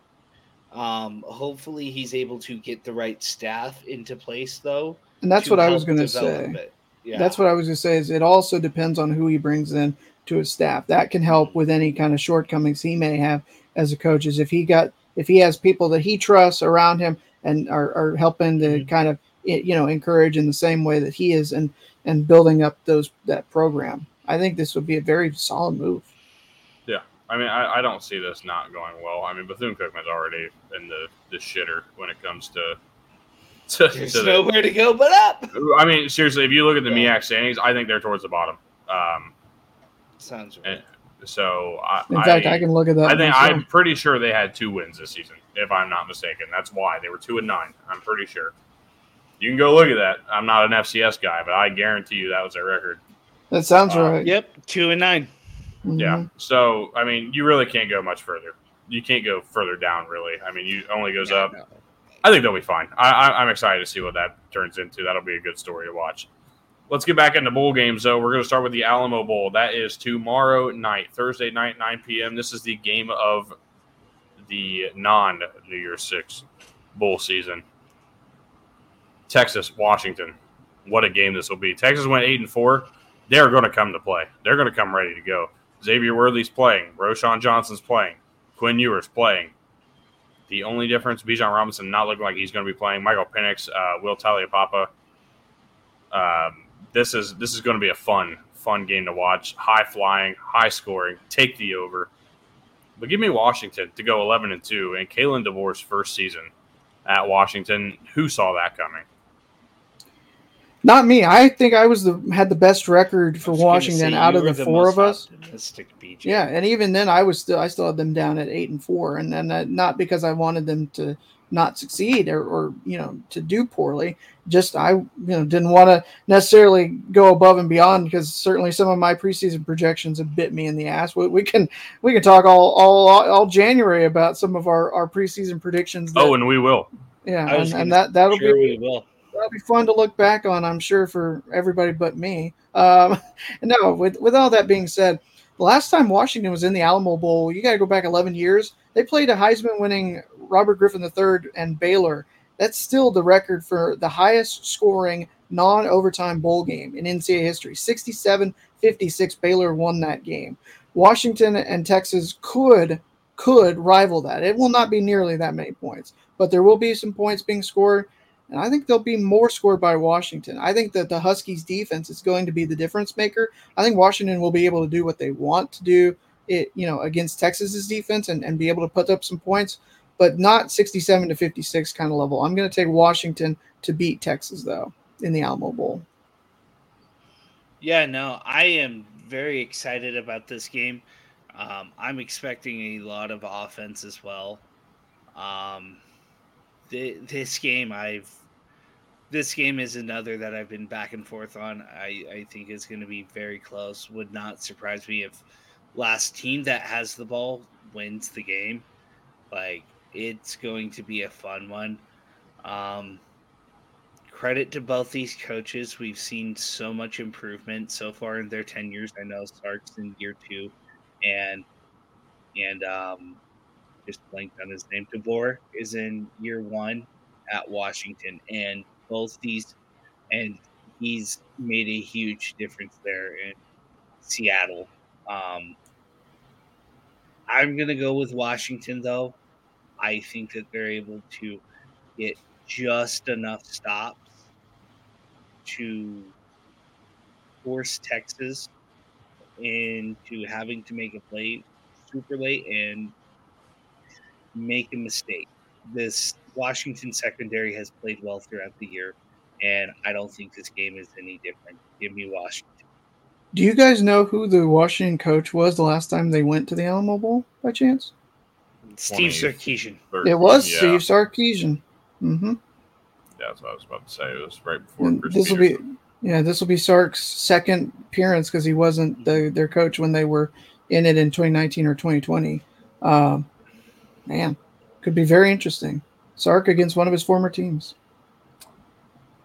Um, hopefully, he's able to get the right staff into place, though. and that's what I was going to say. Yeah, That's what I was going to say. Is it also depends on who he brings in to his staff. That can help with any kind of shortcomings he may have as a coach. Is if he got if he has people that he trusts around him and are, are helping to Mhm. kind of you know encourage in the same way that he is and and building up those that program. I think this would be a very solid move. Yeah, I mean, I, I don't see this not going well. I mean, Bethune Cookman's already in the, the shitter when it comes to. to, There's to the- nowhere to go but up. I mean, seriously, if you look at the Yeah. MEAC standings, I think they're towards the bottom. Um, Sounds right. and so I, In fact, I can look at that. I think myself. I'm pretty sure they had two wins this season, if I'm not mistaken. That's why they were two and nine. I'm pretty sure. You can go look at that. I'm not an FCS guy, but I guarantee you that was their record. That sounds Uh, right. Yep, two and nine. Mhm. Yeah. So I mean, you really can't go much further. You can't go further down, really. I mean, you only goes Yeah, up. no. I think they'll be fine. I, I, I'm excited to see what that turns into. That'll be a good story to watch. Let's get back into bowl games, though. We're going to start with the Alamo Bowl. That is tomorrow night, Thursday night, 9 p.m. This is the game of the non New Year's Six bowl season. Texas, Washington. What a game this will be. Texas went eight and four. They're going to come to play. They're going to come ready to go. Xavier Worthy's playing. Roschon Johnson's playing. Quinn Ewer's playing. The only difference, Bijan Robinson not looking like he's going to be playing. Michael Penix, uh, Will Taulapapa. Um, this is this is going to be a fun fun game to watch. High flying, high scoring. Take the over. But give me Washington to go eleven and two, and Kalen DeBoer's first season at Washington. Who saw that coming? Not me. I think I was the had the best record for was Washington say, out of were the, four of us. optimistic, BJ. Yeah, and even then, I was still I still had them down at eight and four, and then uh, not because I wanted them to not succeed or, or you know to do poorly. Just I you know didn't want to necessarily go above and beyond because certainly some of my preseason projections have bit me in the ass. We, we can we can talk all all all January about some of our our preseason predictions. that- Oh, and we will. yeah, and, and that that'll Sure, be we will. That'll be fun to look back on. I'm sure for everybody but me. Um, no, with with all that being said, the last time Washington was in the Alamo Bowl, you got to go back 11 years. They played a Heisman-winning Robert Griffin III and Baylor. That's still the record for the highest scoring non-overtime bowl game in NCAA history. 67-56 Baylor won that game. Washington and Texas could could rival that. It will not be nearly that many points, but there will be some points being scored. And I think there'll be more scored by Washington. I think that the Huskies defense is going to be the difference maker. I think Washington will be able to do what they want to do it, you know, against Texas's defense and, and be able to put up some points, but not 67 to 56 kind of level. I'm going to take Washington to beat Texas though in the Alamo Bowl. Yeah, no, I am very excited about this game. Um, I'm expecting a lot of offense as well. Um, th- this game, I've this game is another that I've been back and forth on. I, I think is going to be very close. Would not surprise me if last team that has the ball wins the game. Like it's going to be a fun one. Um, credit to both these coaches. We've seen so much improvement so far in their tenures. I know Sark's in year two, and and um, just blanked on his name. DeBoer is in year one at Washington, and both these, and he's made a huge difference there in Seattle. Um, I'm gonna go with Washington though. I think that they're able to get just enough stops to force Texas into having to make a play super late and make a mistake. This Washington secondary has played well throughout the year, and I don't think this game is any different. Give me Washington. Do you guys know who the Washington coach was the last time they went to the Alamo Bowl by chance? Steve 20. Sarkisian. It was yeah, Steve Sarkisian. Mm-hmm. That's what I was about to say. It was right before this will be yeah, this will be Sark's second appearance because he wasn't the, their coach when they were in it in 2019 or 2020. Um, man, could be very interesting. Sark against one of his former teams.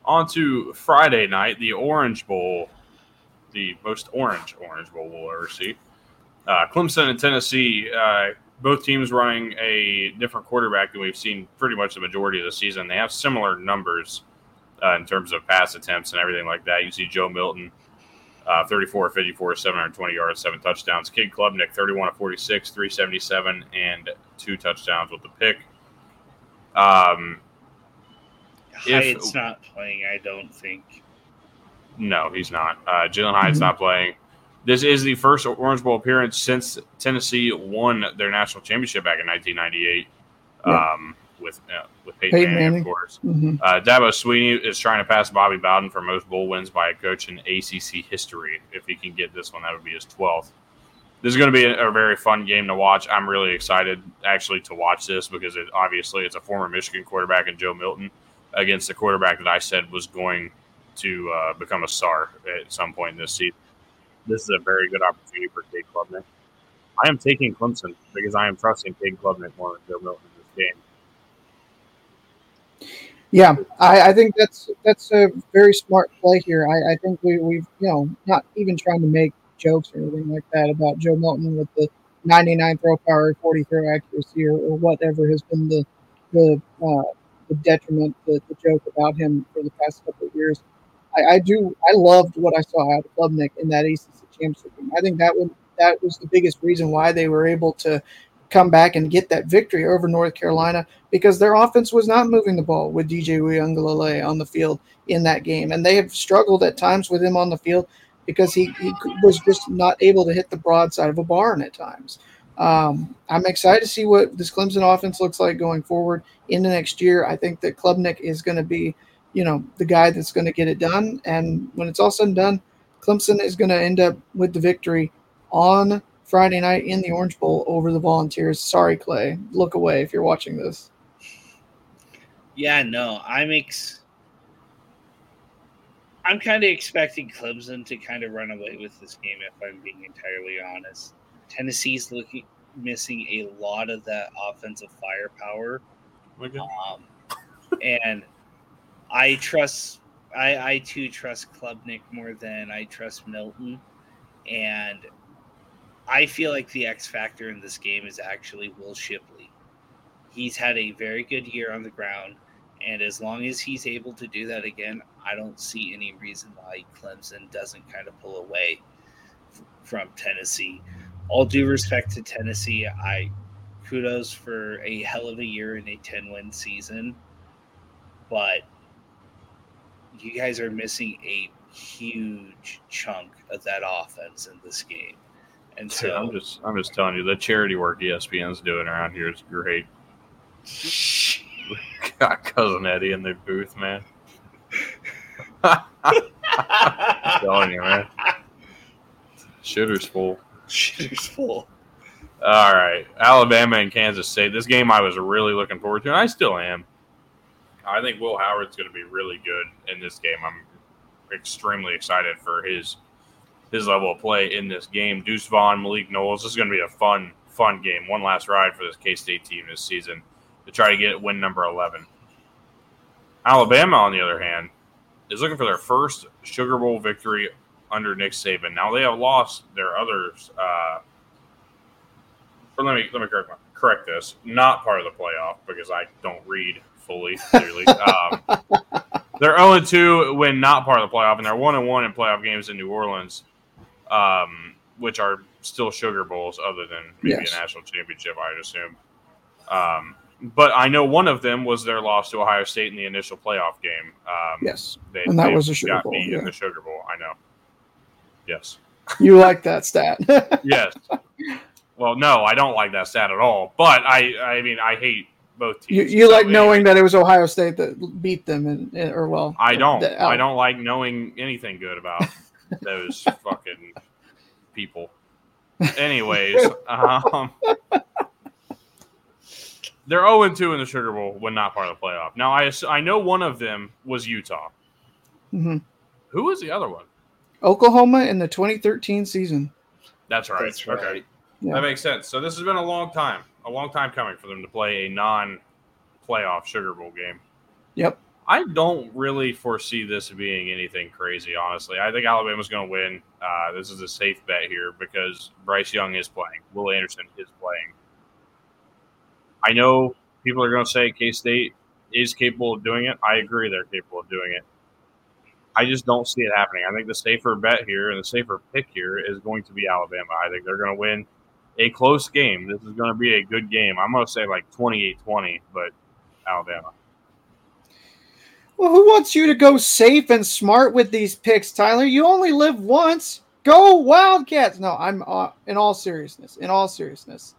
On to Friday night, the Orange Bowl, the most orange Orange Bowl we'll ever see. Uh, Clemson and Tennessee, uh, both teams running a different quarterback than we've seen pretty much the majority of the season. They have similar numbers uh, in terms of pass attempts and everything like that. You see Joe Milton, uh, 34 54, 720 yards, seven touchdowns. Kid Klubnik, 31 46, 377, and two touchdowns with the pick. Um, If- Hyatt's not playing, I don't think. No, he's not. Uh, Jalen Hyatt's Mhm. not playing. This is the first Orange Bowl appearance since Tennessee won their national championship back in 1998 Yeah. um, with uh, with Peyton, Peyton Manning, Manning. of course. hmm Uh, Dabo Swinney is trying to pass Bobby Bowden for most bowl wins by a coach in ACC history. If he can get this one, that would be his 12th. This is going to be a, a very fun game to watch. I'm really excited actually to watch this because it obviously it's a former Michigan quarterback and Joe Milton against the quarterback that I said was going to uh, become a star at some point in this season. this is a very good opportunity for Cade Klubnik. I am taking Clemson because I am trusting Cade Klubnik more than Joe Milton in this game. Yeah, I, I, think that's that's a very smart play here. I, I think we, we've you know not even trying to make jokes or anything like that about Joe Milton with the 99 throw power, 40 throw accuracy, or, or whatever has been the the, uh, the detriment, the, the joke about him for the past couple of years. I, I do. I loved what I saw out of Klubnik in that ACC championship game. I think that would that was the biggest reason why they were able to come back and get that victory over North Carolina because their offense was not moving the ball with DJ Uiagalelei on the field in that game, and they have struggled at times with him on the field because he, he was just not able to hit the broadside of a barn at times. Um, I'm excited to see what this Clemson offense looks like going forward into next year. I think that Klubnik is going to be you know, the guy that's going to get it done. And when it's all said and done, Clemson is going to end up with the victory on Friday night in the Orange Bowl over the Volunteers. Sorry, Clay. Look away if you're watching this. Yeah, no, I'm ex. I'm kind of expecting Clemson to kind of run away with this game, if I'm being entirely honest. Tennessee's looking missing a lot of that offensive firepower, um, and I trust I, I too trust Klubnik more than I trust Milton. And I feel like the X factor in this game is actually Will Shipley. He's had a very good year on the ground. And as long as he's able to do that again, I don't see any reason why Clemson doesn't kind of pull away from Tennessee. All due respect to Tennessee, I kudos for a hell of a year in a 10 win season. But you guys are missing a huge chunk of that offense in this game. And so I'm just I'm just telling you the charity work ESPN's doing around here is great. Got cousin Eddie in the booth, man. telling you, man. Shitter's full. Shitter's full. All right, Alabama and Kansas State. This game I was really looking forward to, and I still am. I think Will Howard's going to be really good in this game. I'm extremely excited for his his level of play in this game. Deuce Vaughn, Malik Knowles. This is going to be a fun, fun game. One last ride for this K State team this season to try to get win number 11. Alabama, on the other hand, is looking for their first Sugar Bowl victory under Nick Saban. Now they have lost their others. Uh, or let me let me correct, correct this. Not part of the playoff because I don't read fully, clearly. um, they're 0 2 when not part of the playoff, and they're 1 1 in playoff games in New Orleans, um, which are still Sugar Bowls, other than maybe yes. a national championship, I'd assume. Um, but I know one of them was their loss to Ohio State in the initial playoff game. Um, yes, they, and that was a Sugar Bowl. Yeah. in the Sugar Bowl. I know. Yes. You like that stat? yes. Well, no, I don't like that stat at all. But I, I mean, I hate both teams. You, you so like knowing that it was Ohio State that beat them, and or well, I don't. I don't like knowing anything good about those fucking people. Anyways, um, they're 0 2 in the Sugar Bowl when not part of the playoff. Now, I I know one of them was Utah. Mm-hmm. Who was the other one? Oklahoma in the 2013 season. That's right. That's right. Okay. Yeah. That makes sense. So this has been a long time a long time coming for them to play a non-playoff Sugar Bowl game. Yep. I don't really foresee this being anything crazy, honestly. I think Alabama's going to win. Uh, this is a safe bet here because Bryce Young is playing. Will Anderson is playing. I know people are going to say K State is capable of doing it. I agree they're capable of doing it. I just don't see it happening. I think the safer bet here and the safer pick here is going to be Alabama. I think they're going to win a close game. This is going to be a good game. I'm going to say like 28-20, but Alabama. Well, who wants you to go safe and smart with these picks, Tyler? You only live once. Go Wildcats. No, I'm uh, in all seriousness. In all seriousness,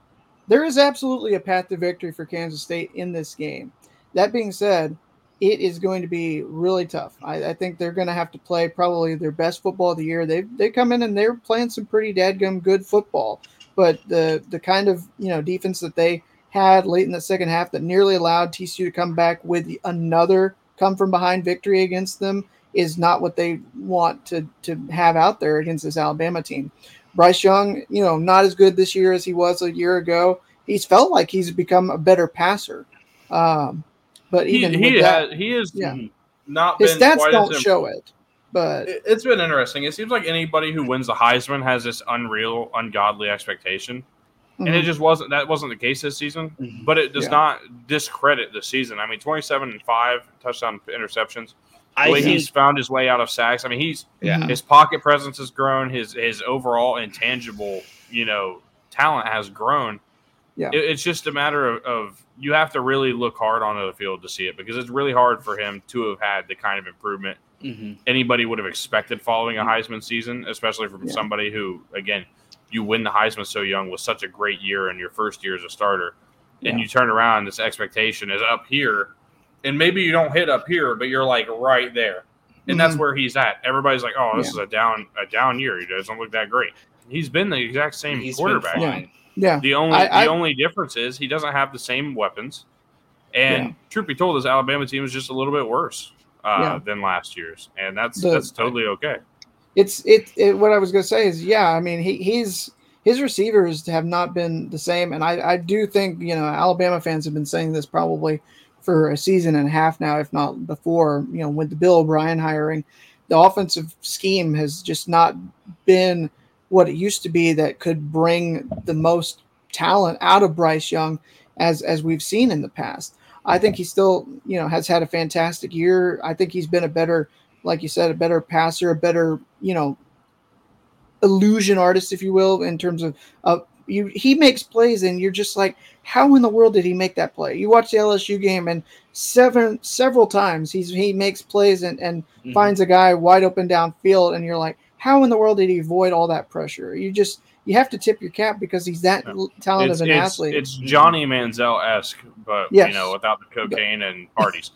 there is absolutely a path to victory for Kansas State in this game. That being said, it is going to be really tough. I, I think they're going to have to play probably their best football of the year. They they come in and they're playing some pretty dadgum good football but the the kind of you know defense that they had late in the second half that nearly allowed TCU to come back with another come from behind victory against them is not what they want to to have out there against this Alabama team. Bryce Young, you know, not as good this year as he was a year ago. He's felt like he's become a better passer. Um, but even he, he, that, has, he is yeah. not his been stats don't show it. But it- it's been interesting. It seems like anybody who wins the Heisman has this unreal, ungodly expectation, and it mhm, just wasn't. That wasn't the case this season. Mhm. But it does Yeah. not discredit the season. I mean, twenty-seven and five touchdown interceptions. The I way think he's found his way out of sacks. I mean, he's Yeah. his pocket presence has grown. His his overall intangible, you know, talent has grown. Yeah. It- it's just a matter of, of you have to really look hard onto the field to see it because it's really hard for him to have had the kind of improvement Mhm. anybody would have expected following a Heisman season, especially from Yeah. somebody who, again, you win the Heisman so young with such a great year in your first year as a starter, and you turn around, this expectation is up here, and maybe you don't hit up here, but you're like right there, and that's Mhm. where he's at. Everybody's like, "Oh, this Yeah. is a down a down year. He doesn't look that great." He's been the exact same He's quarterback. fine. yeah, The only I- I- the only difference is he doesn't have the same weapons. And Yeah. truth be told, this Alabama team is just a little bit worse uh, Yeah. than last year's, and that's The- that's totally okay. It's it, it. What I was gonna say is, yeah, I mean, he he's his receivers have not been the same, and I I do think you know Alabama fans have been saying this probably for a season and a half now, if not before. You know, with the Bill O'Brien hiring, the offensive scheme has just not been what it used to be that could bring the most talent out of Bryce Young as as we've seen in the past. I think he still, you know, has had a fantastic year. I think he's been a better, like you said, a better passer, a better, you know, illusion artist, if you will, in terms of uh, you. He makes plays, and you're just like, how in the world did he make that play? You watch the LSU game, and seven several times he's he makes plays and and Mhm. finds a guy wide open downfield, and you're like, how in the world did he avoid all that pressure? You just you have to tip your cap because he's that talented It's, of an it's, athlete. it's Johnny Manziel esque, but Yes. you know, without the cocaine and parties.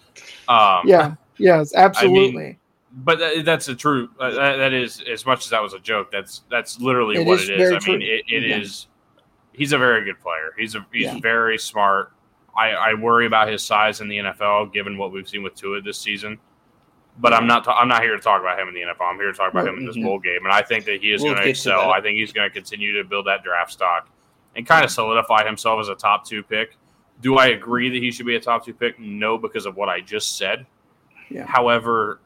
Um, yeah, yes, absolutely. But that, that's the truth. Uh, that, that is as much as that was a joke. That's that's literally It what is it is. I mean, it, it Yeah. is- He's a very good player. He's a he's Yeah. very smart. I, I worry about his size in the NFL, given what we've seen with Tua this season. But I'm not. Ta- I'm not here to talk about him in the NFL. I'm here to talk about him in this bowl game, and I think that he is We'll going to excel. I think he's going to continue to build that draft stock and kind of solidify himself as a top two pick. Do I agree that he should be a top two pick? No, because of what I just said. Yeah. However,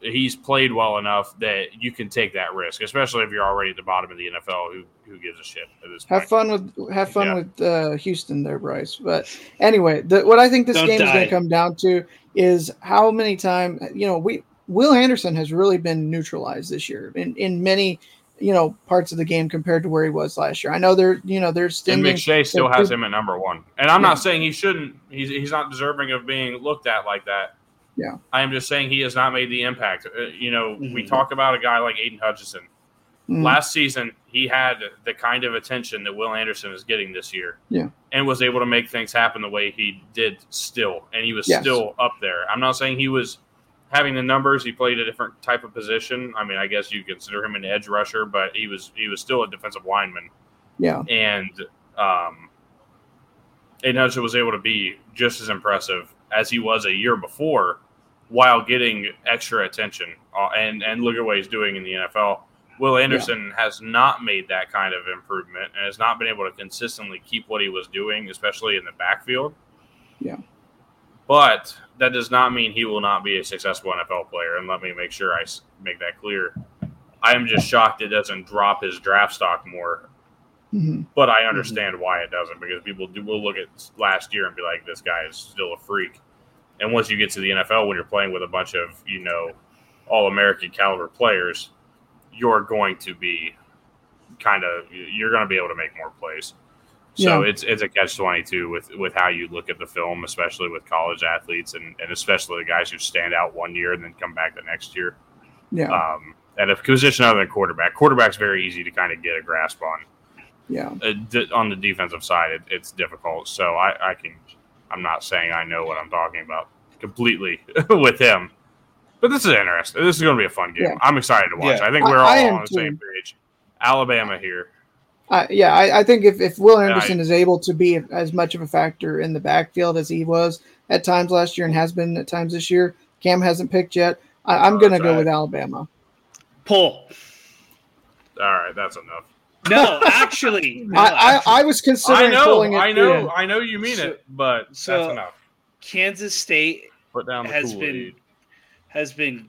he's played well enough that you can take that risk, especially if you're already at the bottom of the NFL. Who who gives a shit at this point? Have fun with have fun Yeah. with uh, Houston there, Bryce. But anyway, the, what I think this Don't game is going to come down to is how many times you know we Will Anderson has really been neutralized this year in in many you know parts of the game compared to where he was last year. I know they're you know they're And stinging. McShay still has him at number one. And I'm Yeah. not saying he shouldn't. He's he's not deserving of being looked at like that. Yeah. I am just saying he has not made the impact. Uh, you know, we Mhm. talk about a guy like Aidan Hutchinson. Mm, Last season, he had the kind of attention that Will Anderson is getting this year. Yeah. And was able to make things happen the way he did still. And he was Yes. still up there. I'm not saying he was having the numbers. He played a different type of position. I mean, I guess you consider him an edge rusher, but he was he was still a defensive lineman yeah, and um, Aidan Hutchinson was able to be just as impressive as he was a year before, while getting extra attention. Uh, and and look at what he's doing in the NFL. Will Anderson has not made that kind of improvement and has not been able to consistently keep what he was doing, especially in the backfield. Yeah. But that does not mean he will not be a successful NFL player. And let me make sure I make that clear. I am just shocked it doesn't drop his draft stock more Mhm. but I understand why it doesn't because people do will look at last year and be like, "This guy is still a freak." And once you get to the NFL, when you're playing with a bunch of you know all American caliber players, you're going to be kind of you're going to be able to make more plays. So Yeah. it's it's a catch twenty two with with how you look at the film, especially with college athletes and and especially the guys who stand out one year and then come back the next year. yeah, Um, at a position other than quarterback, quarterback's very easy to kind of get a grasp on yeah, uh, d- on the defensive side, it, it's difficult. So I, I can, I'm not saying I know what I'm talking about completely with him, but this is interesting. This is going to be a fun game. Yeah. I'm excited to watch. Yeah. I think we're all I on the same page. Alabama here. I, yeah. I, I think if if Will I- Anderson is able to be as much of a factor in the backfield as he was at times last year and has been at times this year, Cam hasn't picked yet. I, am going to go with Alabama. Pull. All right, that's enough. No, actually, no, I, I, actually. I was I considering know, pulling it. I know, too. I know you mean So- it, but so- that's enough. Kansas State Put down has Kool been Aid. has been.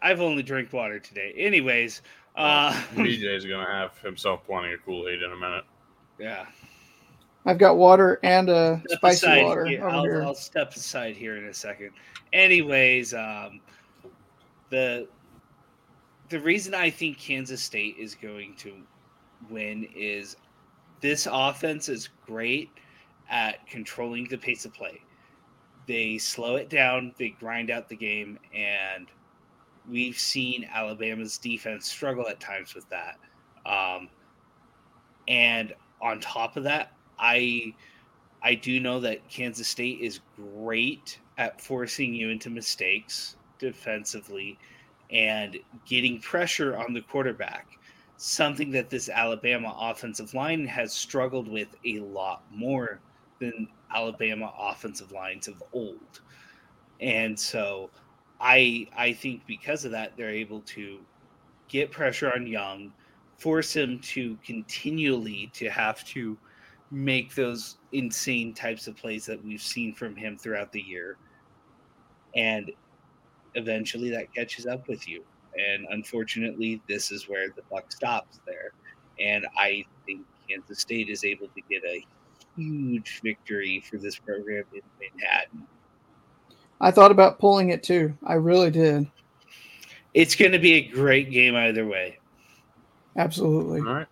I've only drank water today. Anyways, uh, BJ's gonna have himself plenty of Kool Aid in a minute. yeah. I've got water and a Step spicy aside water here. over I'll, here. I'll step aside here in a second. Anyways, um, the the reason I think Kansas State is going to win is this offense is great at controlling the pace of play. They slow it down, they grind out the game, and we've seen Alabama's defense struggle at times with that. Um, and on top of that, I I do know that Kansas State is great at forcing you into mistakes defensively and getting pressure on the quarterback. Something that this Alabama offensive line has struggled with a lot more than Alabama offensive lines of old. And so I I think because of that they're able to get pressure on Young, force him to continually to have to make those insane types of plays that we've seen from him throughout the year. And eventually that catches up with you. And unfortunately, this is where the buck stops there. And I think Kansas State is able to get a huge victory for this program in Manhattan. I thought about pulling it too. I really did. It's going to be a great game either way. Absolutely. All right.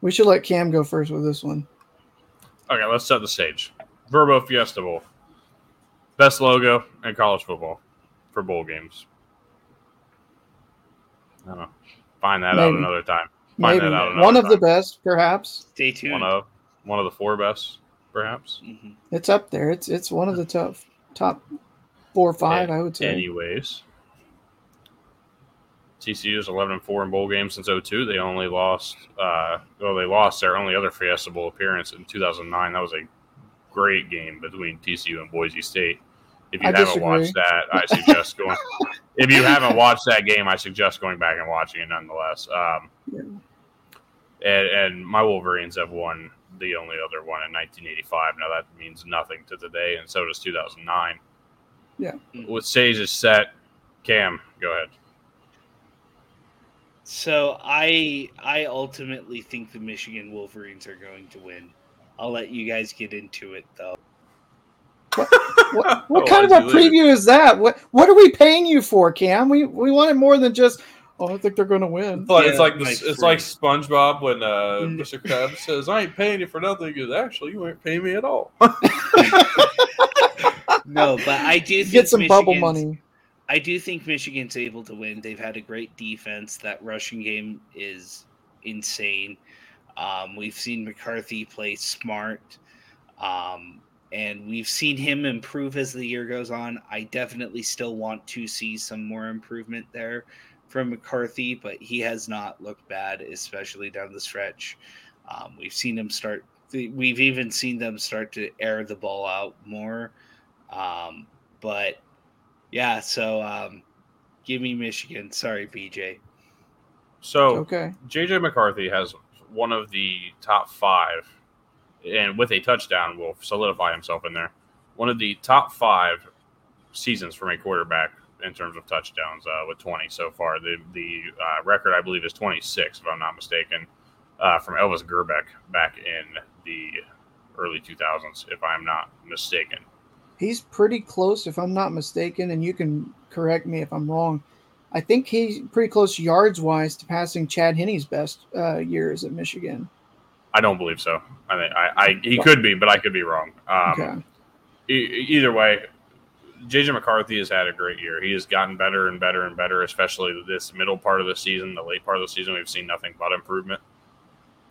We should let Cam go first with this one. Okay, let's set the stage. Vrbo Fiesta Bowl. Best logo in college football for bowl games. I don't know. Find that out another time. Find Maybe that out another one of the best, perhaps. Stay tuned. One of one of the four best, perhaps. Mhm. It's up there. It's it's one of the top top four or five, I would say. Anyways, TCU is eleven and four in bowl games since 02. They only lost. Uh, well, they lost their only other Fiesta Bowl appearance in 2009. That was a great game between TCU and Boise State. If you I haven't disagree. watched that, I suggest going. If you haven't watched that game, I suggest going back and watching it nonetheless. Um, Yeah. and, and my Wolverines have won the only other one in 1985. Now that means nothing to today, and so does 2009. Yeah. With Sage is set, Cam, go ahead. So I I ultimately think the Michigan Wolverines are going to win. I'll let you guys get into it though. What, what Oh, kind of a see later. preview is that? What what are we paying you for, Cam? We we wanted more than just. Oh, I think they're going to win. But Yeah, it's like this, it's like SpongeBob when uh, Mm. Mr. Krabs says, "I ain't paying you for nothing." Because actually, you ain't paying me at all. No, but I do think Get some bubble money. I do think Michigan's able to win. They've had a great defense. That rushing game is insane. Um, we've seen McCarthy play smart, um, and we've seen him improve as the year goes on. I definitely still want to see some more improvement there from McCarthy, but he has not looked bad, especially down the stretch. Um, we've seen him start. We've even seen them start to air the ball out more. Um, but yeah, so um, give me Michigan. Sorry, BJ. So Okay. JJ McCarthy has one of the top five, and with a touchdown, will solidify himself in there. One of the top five seasons from a quarterback in terms of touchdowns, uh, with 20 so far. The the uh, record, I believe, is 26, if I'm not mistaken, uh, from Elvis Grbac back in the early 2000s, if I'm not mistaken. He's pretty close, if I'm not mistaken, and you can correct me if I'm wrong. I think he's pretty close yards wise to passing Chad Henne's best uh, years at Michigan. I don't believe so. I think I, I he could be, but I could be wrong. Um, okay. e- either way, JJ McCarthy has had a great year. He has gotten better and better and better, especially this middle part of the season, the late part of the season. We've seen nothing but improvement.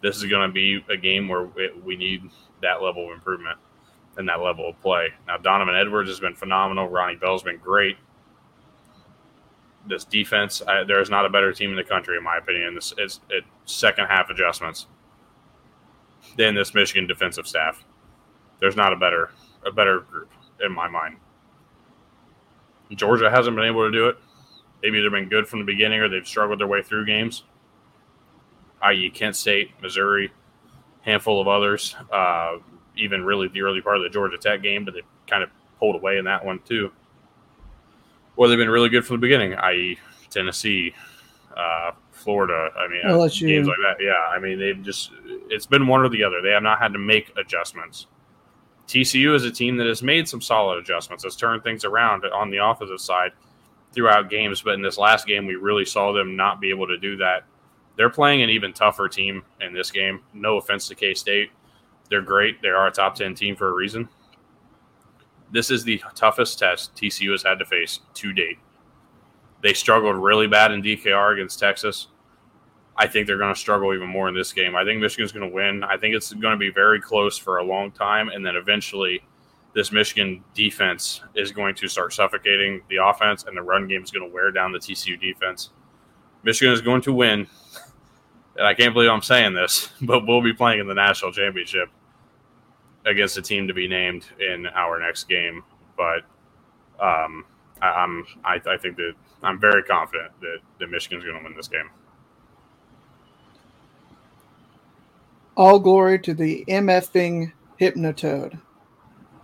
This is going to be a game where we, we need that level of improvement and that level of play. Now, Donovan Edwards has been phenomenal. Ronnie Bell's been great. This defense, I, there is not a better team in the country, in my opinion. This is it, second half adjustments than this Michigan defensive staff. There's not a better a better group in my mind. Georgia hasn't been able to do it. They've either been good from the beginning or they've struggled their way through games, i.e., Kent State, Missouri, handful of others, uh, even really the early part of the Georgia Tech game, but they kind of pulled away in that one too. Or they've been really good from the beginning, i.e., Tennessee, uh, Florida. I mean, LSU. games like that. Yeah, I mean, they've just it's been one or the other. They have not had to make adjustments. TCU is a team that has made some solid adjustments, has turned things around on the offensive side throughout games. But in this last game, we really saw them not be able to do that. They're playing an even tougher team in this game. No offense to K State. They're great. They are a top 10 team for a reason. This is the toughest test TCU has had to face to date. They struggled really bad in DKR against Texas. I think they're going to struggle even more in this game. I think Michigan's going to win. I think it's going to be very close for a long time, and then eventually, this Michigan defense is going to start suffocating the offense, and the run game is going to wear down the TCU defense. Michigan is going to win, and I can't believe I'm saying this, but we'll be playing in the national championship against a team to be named in our next game. But um, I, am I, I think that I'm very confident that, that Michigan's going to win this game. All glory to the MFing Hypnotoad.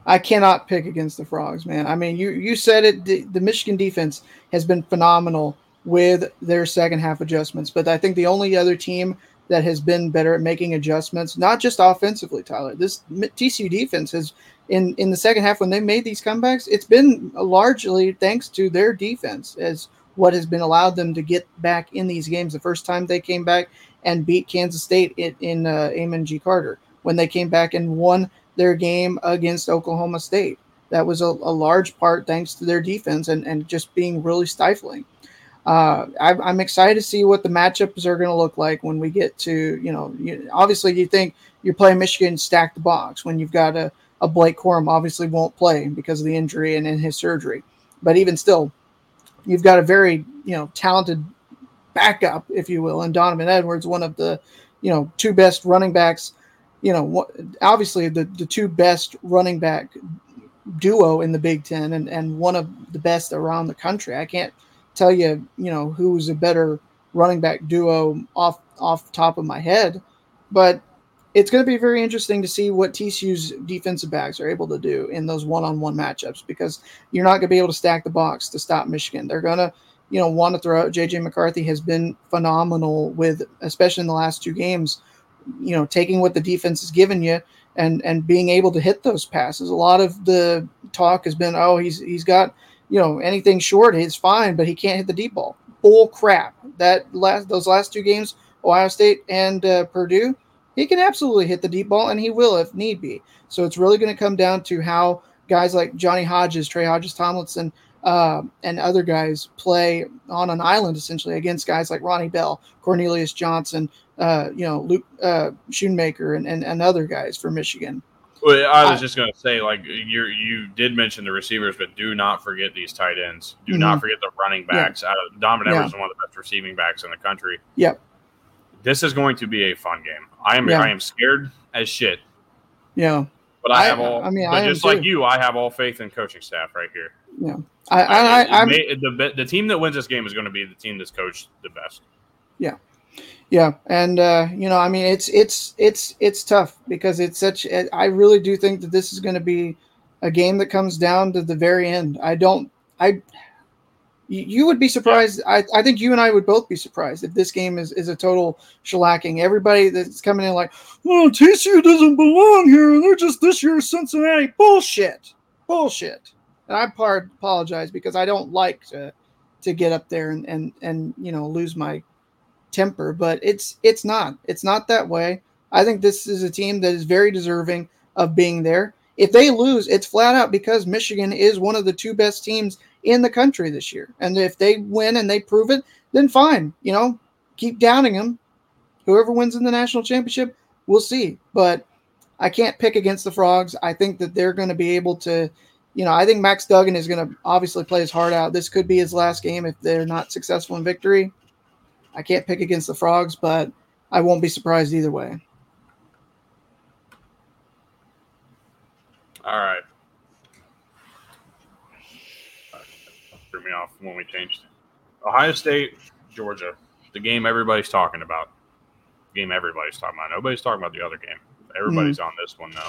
I cannot pick against the Frogs, man. I mean, you you said it. The, the, Michigan defense has been phenomenal with their second half adjustments, but I think the only other team that has been better at making adjustments, not just offensively, Tyler. This TCU defense has in in the second half when they made these comebacks, it's been largely thanks to their defense as what has been allowed them to get back in these games. The first time they came back and beat Kansas State in, in uh, Amon G. Carter when they came back and won their game against Oklahoma State. That was a, a large part thanks to their defense and, and just being really stifling. Uh, I, I'm excited to see what the matchups are going to look like when we get to, you know, you, obviously you think you're playing Michigan stack the box when you've got a, a Blake Corum obviously won't play because of the injury and in his surgery. But even still, you've got a very, you know, talented backup, if you will, and Donovan Edwards, one of the, you know, two best running backs. You know, obviously the the two best running back duo in the Big Ten, and and one of the best around the country. I can't tell you, you know, who's a better running back duo off off top of my head, but it's going to be very interesting to see what TCU's defensive backs are able to do in those one-on-one matchups because you're not going to be able to stack the box to stop Michigan. They're going to you know, want to throw out. JJ McCarthy has been phenomenal with, especially in the last two games, you know, taking what the defense has given you and and being able to hit those passes. A lot of the talk has been, oh, he's he's got, you know, anything short, he's fine, but he can't hit the deep ball. Bull crap. That last those last two games, Ohio State and uh, Purdue, he can absolutely hit the deep ball, and he will if need be. So it's really going to come down to how guys like Johnny Hodges, Trey Hodges Tomlinson uh, and other guys play on an island essentially against guys like Ronnie Bell, Cornelius Johnson, uh, you know, Luke uh, Schoonmaker, and, and, and other guys for Michigan. Well, I was just going to say, like you you did mention the receivers, but do not forget these tight ends. Do mm-hmm. not forget the running backs. Yeah. Uh, Donovan Edwards yeah. is one of the best receiving backs in the country. Yep. This is going to be a fun game. I am yeah. I am scared as shit. Yeah. But I, I have all. I mean, I just like you, I have all faith in coaching staff right here. Yeah. I, I, I, the the team that wins this game is going to be the team that's coached the best. Yeah, yeah, and uh, you know, I mean, it's it's it's it's tough because it's such. I really do think that this is going to be a game that comes down to the very end. I don't. I. You would be surprised. I, I think you and I would both be surprised if this game is, is a total shellacking. Everybody that's coming in like, well, TCU doesn't belong here, and they're just this year's Cincinnati. Bullshit. Bullshit and I part apologize because I don't like to to get up there and and and you know lose my temper, but it's it's not it's not that way. I think this is a team that is very deserving of being there. If they lose, it's flat out because Michigan is one of the two best teams in the country this year. And if they win and they prove it, then fine. You know, keep downing them. Whoever wins in the national championship, we'll see. But I can't pick against the Frogs. I think that they're going to be able to you know, I think Max Duggan is going to obviously play his heart out. This could be his last game if they're not successful in victory. I can't pick against the Frogs, but I won't be surprised either way. All right. threw me off when we changed. Ohio State, Georgia, the game everybody's talking about. Game everybody's talking about. Nobody's talking about the other game. Mm-hmm. Everybody's on this one now.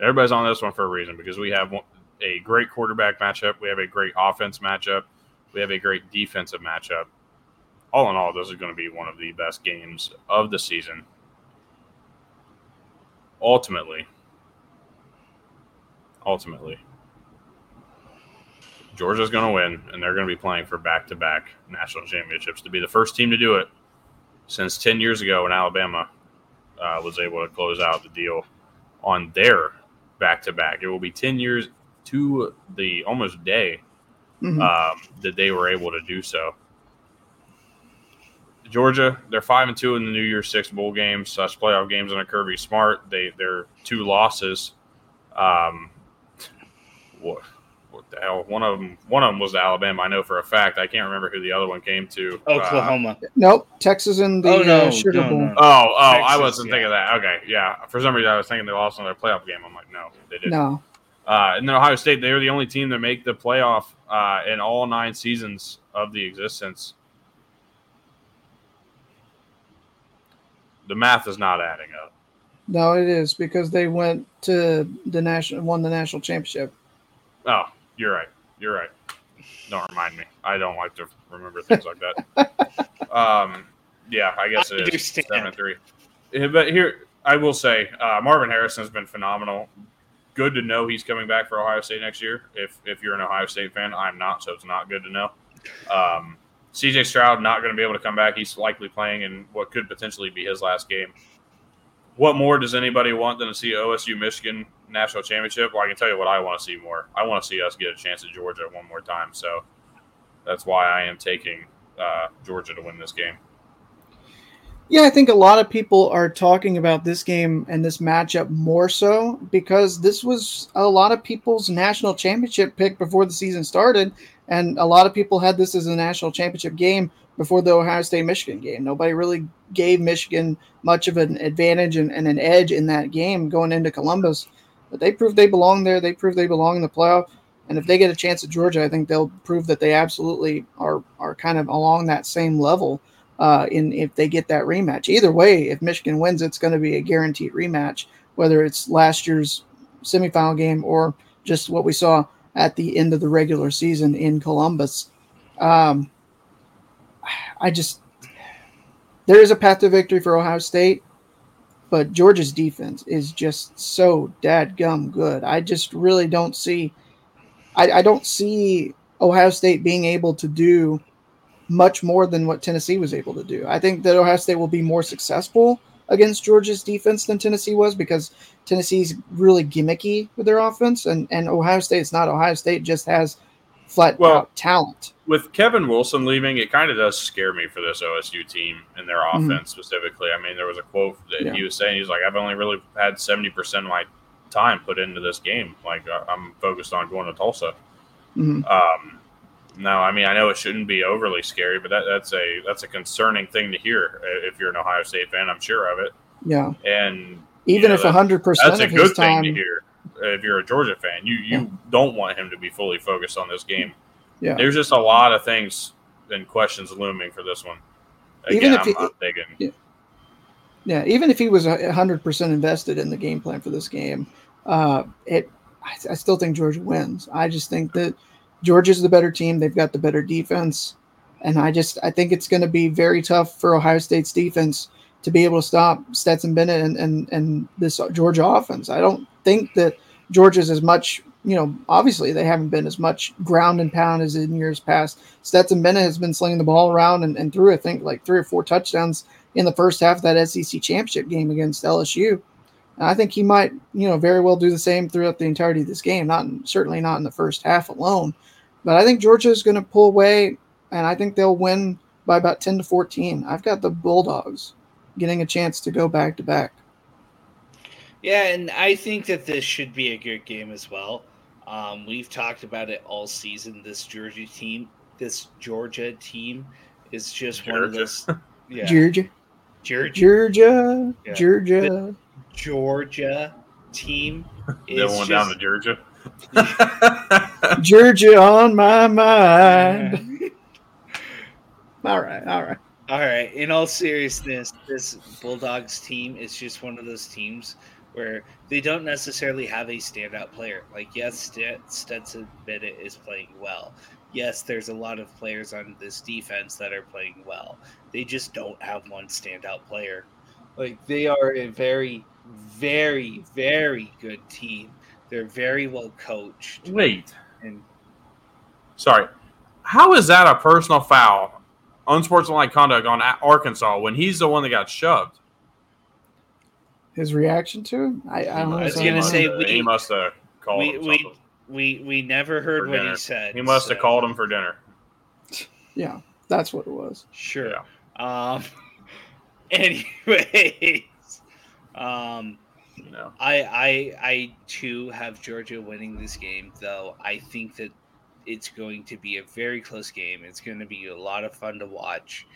Everybody's on this one for a reason because we have one- a great quarterback matchup. We have a great offense matchup. We have a great defensive matchup. All in all, this is going to be one of the best games of the season. Ultimately, ultimately, Georgia's going to win, and they're going to be playing for back-to-back national championships to be the first team to do it since 10 years ago when Alabama uh, was able to close out the deal on their back-to-back. It will be 10 years to the almost day Mhm. um, that they were able to do so. Georgia, they're five and two in the New Year's Six bowl games slash playoff games under Kirby Smart. They they're two losses. Um, what what the hell? One of them one of them was to Alabama. I know for a fact. I can't remember who the other one came to. Uh, Oklahoma. Nope, Texas in the Oh, no, uh, Sugar no, Bowl. no. oh, oh, I wasn't yeah. thinking of that. Okay, yeah. For some reason, I was thinking they lost on their playoff game. I'm like, no, they didn't. No, Uh, and then Ohio State, they're the only team that make the playoff uh, in all nine seasons of the existence. The math is not adding up. no, it is because they went to the national, won the national championship. Oh, you're right. You're right. Don't remind me. I don't like to remember things like that. Um, yeah, I guess I it is seven and three. But here, I will say, uh, Marvin Harrison has been phenomenal. Good to know he's coming back for Ohio State next year. If if you're an Ohio State fan, I'm not, so it's not good to know. Um, CJ Stroud not going to be able to come back. He's likely playing in what could potentially be his last game. What more does anybody want than to see OSU Michigan national championship? Well, I can tell you what I want to see more. I want to see us get a chance at Georgia one more time. So that's why I am taking uh, Georgia to win this game. Yeah, I think a lot of people are talking about this game and this matchup more so because this was a lot of people's national championship pick before the season started, and a lot of people had this as a national championship game before the Ohio State Michigan game. Nobody really gave Michigan much of an advantage and, and an edge in that game going into Columbus, but they proved they belong there. They proved they belong in the playoff. And if they get a chance at Georgia, I think they'll prove that they absolutely are are kind of along that same level uh, in if they get that rematch. Either way, if Michigan wins, it's going to be a guaranteed rematch, whether it's last year's semifinal game or just what we saw at the end of the regular season in Columbus. Um, I just there is a path to victory for Ohio State, but Georgia's defense is just so dadgum good. I just really don't see. I, I don't see Ohio State being able to do much more than what Tennessee was able to do. I think that Ohio State will be more successful against Georgia's defense than Tennessee was because Tennessee's really gimmicky with their offense, and, and Ohio State's not. Ohio State just has flat Well- out talent. With Kevin Wilson leaving, it kind of does scare me for this OSU team and their Mhm. offense specifically. I mean, there was a quote that Yeah. he was saying, he's like, I've only really had 70% of my time put into this game. Like, I'm focused on going to Tulsa. Mhm. Um, no, I mean I know it shouldn't be overly scary, but that, that's a that's a concerning thing to hear uh, if you're an Ohio State fan. I'm sure of it, Yeah, and even know, if that- hundred percent that's a good his thing time, to hear. uh, If you're a Georgia fan, you you don't want him to be fully focused on this game. yeah, There's just a lot of things and questions looming for this one. Again, Even if I'm, he- I'm digging. yeah, even if he was hundred percent invested in the game plan for this game, uh, it, I, I still think Georgia wins. I just think that Georgia's the better team. They've got the better defense, and I just I think it's going to be very tough for Ohio State's defense to be able to stop Stetson Bennett and and and this Georgia offense. I don't think that Georgia's as much. You know, obviously they haven't been as much ground and pound as in years past. Stetson Bennett has been slinging the ball around and, and threw, I think, like three or four touchdowns in the first half of that SEC championship game against LSU. And I think he might, you know, very well do the same throughout the entirety of this game. Not in, certainly not in the first half alone, but I think Georgia is going to pull away, and I think they'll win by about ten to fourteen. I've got the Bulldogs getting a chance to go back to back. Yeah, and I think that this should be a good game as well. Um, we've talked about it all season. This Georgia team, this Georgia team, is just one of those. Yeah, Georgia, Georgia, Georgia, Yeah. Georgia. Georgia team That is one just, down to Georgia. Georgia on my mind. all right, all right. All right. In all seriousness, this Bulldogs team is just one of those teams where they don't necessarily have a standout player. Like, yes, Stetson Bennett is playing well. Yes, there's a lot of players on this defense that are playing well. They just don't have one standout player. Like, they are a very, very, very good team. They're very well coached. Wait. And Sorry. How is that a personal foul, unsportsmanlike conduct on Arkansas when he's the one that got shoved? His reaction to him? I, I don't I was gonna say Uh, we- he must have called we, him we, we, we never heard what dinner. he said. He must have so- called him for dinner. Yeah, that's what it was. Sure. Yeah. Um. Anyways, um, You know. I I I too have Georgia winning this game, though. I think that it's going to be a very close game. It's going to be a lot of fun to watch,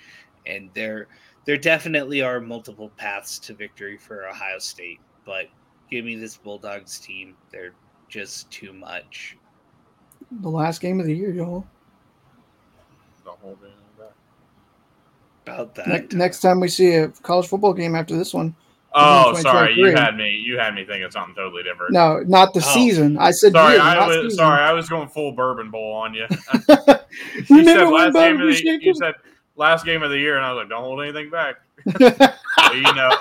and there there definitely are multiple paths to victory for Ohio State. But give me this Bulldogs team; they're just too much. The last game of the year, y'all. Don't hold. About that. Ne- next time we see a college football game after this one. Oh, sorry. You had me. You had me thinking something totally different. No, not the Oh. season. I said Sorry, year, I was season. sorry. I was going full bourbon bowl on you. you Remember said when last game of the, you said last game of the year, and I was like, "Don't hold anything back." Well, you know,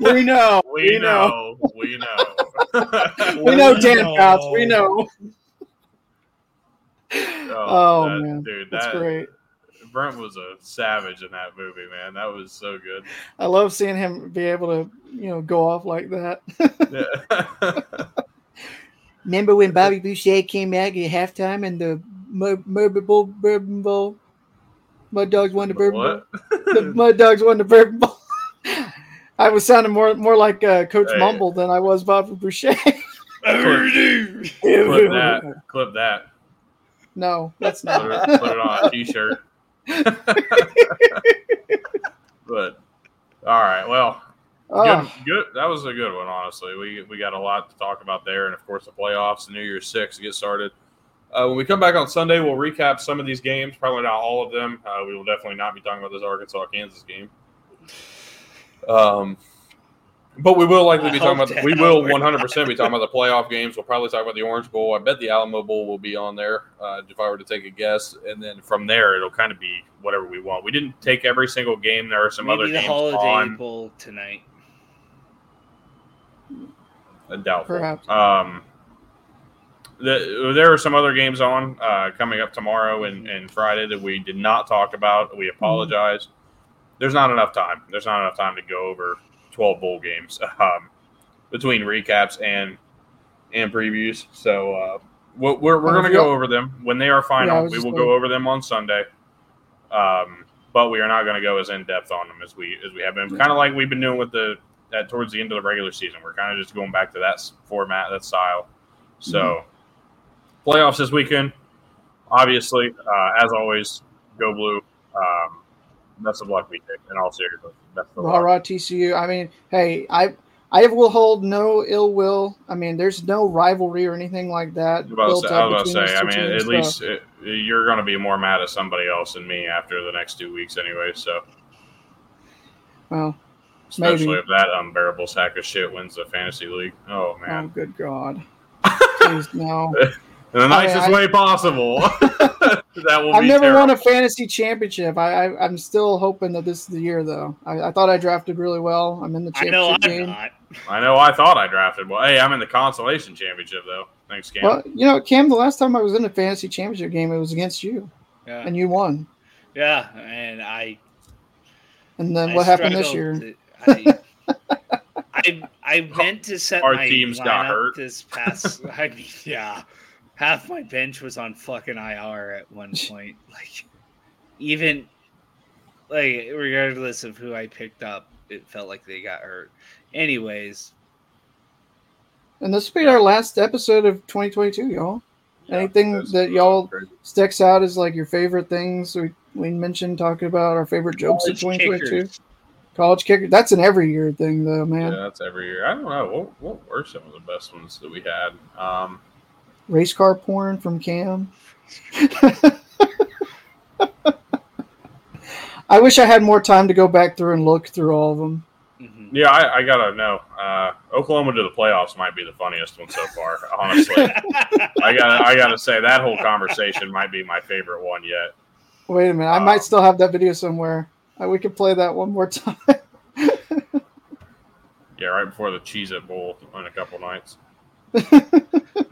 we know. we, know, we know. We know Dan Fouts. We know. Oh, Oh, that- man. dude, That's that great. Brent was a savage in that movie, man. That was so good. I love seeing him be able to, you know, go off like that. Yeah. Remember when Bobby Boucher came out at halftime and the Mud, Bowl, Bourbon Bowl? Mud Dogs won the Bourbon what? Bowl. The Mud Dogs won the Bourbon Bowl. I was sounding more more like uh, Coach Hey. Mumble than I was Bobby Boucher. Clip that. Clip that. No, that's Put not. it, put it on a t-shirt. but all right, well, good, Oh, good. That was a good one, honestly. We we got a lot to talk about there, and of course the playoffs, the New Year's Six to get started. Uh, when we come back on Sunday, we'll recap some of these games. Probably not all of them. Uh, we will definitely not be talking about this Arkansas Kansas game. Um, but we will likely I be talking about. to We will 100 percent be talking about the playoff games. We'll probably talk about the Orange Bowl. I bet the Alamo Bowl will be on there uh, if I were to take a guess, and then from there it'll kind of be whatever we want. We didn't take every single game. There are some Maybe other the games Holiday on. Bowl tonight. Doubtful. Perhaps. Um, the, there are some other games on uh, coming up tomorrow and, and Friday that we did not talk about. We apologize. There's not enough time. There's not enough time to go over 12 bowl games um, between recaps and and previews. So uh, we're, we're, we're going to go over them when they are final. was we will go over them on Sunday. Um, but we are not going to go as in depth on them as we as we have been. Kind of like we've been doing with the that towards the end of the regular season. We're kind of just going back to that format, that style. So Mm-hmm. playoffs this weekend. Obviously, uh, as always, go blue. Um, best of luck, BJ. In all seriousness, of Rah luck. TCU. I mean, hey, I I will hold no ill will. I mean, there's no rivalry or anything like that. I was about to say, I, was between about to say, I mean, at least it, you're going to be more mad at somebody else than me after the next two weeks, anyway. So, well, especially Maybe. if that unbearable sack of shit wins the fantasy league. Oh oh, man, good God. Please, no. in the oh, nicest I- way possible. that will I've be never terrible. won a fantasy championship. I, I I'm still hoping that this is the year, though. I, I thought I drafted really well. I'm in the I know championship I'm game. not. I know. I thought I drafted. Well, hey, I'm in the consolation championship though. Thanks, Cam. Well, you know, Cam, the last time I was in a fantasy championship game, it was against you, Yeah, and you won. yeah, and I. And then I what happened this year? struggled. I, I I meant to set Our my teams got hurt. this past. I mean, yeah, half my bench was on fucking IR at one point. Like, even like regardless of who I picked up, it felt like they got hurt. Anyways, And this will be our last episode of 2022, y'all. Anything That's- that y'all crazy. sticks out as like your favorite things we, we mentioned talking about our favorite jokes of 2022? kickers. College kicker. That's an every year thing, though, man. Yeah, that's every year. I don't know. What, what were some of the best ones that we had? Um, Race car porn from Cam. I wish I had more time to go back through and look through all of them. Mm-hmm. Yeah, I, I, gotta know. Uh, Oklahoma to the playoffs might be the funniest one so far. Honestly, I gotta I gotta say that whole conversation might be my favorite one yet. Wait a minute, I um, might still have that video somewhere. Uh, we could play that one more time. yeah, right before the Cheez It Bowl in a couple nights.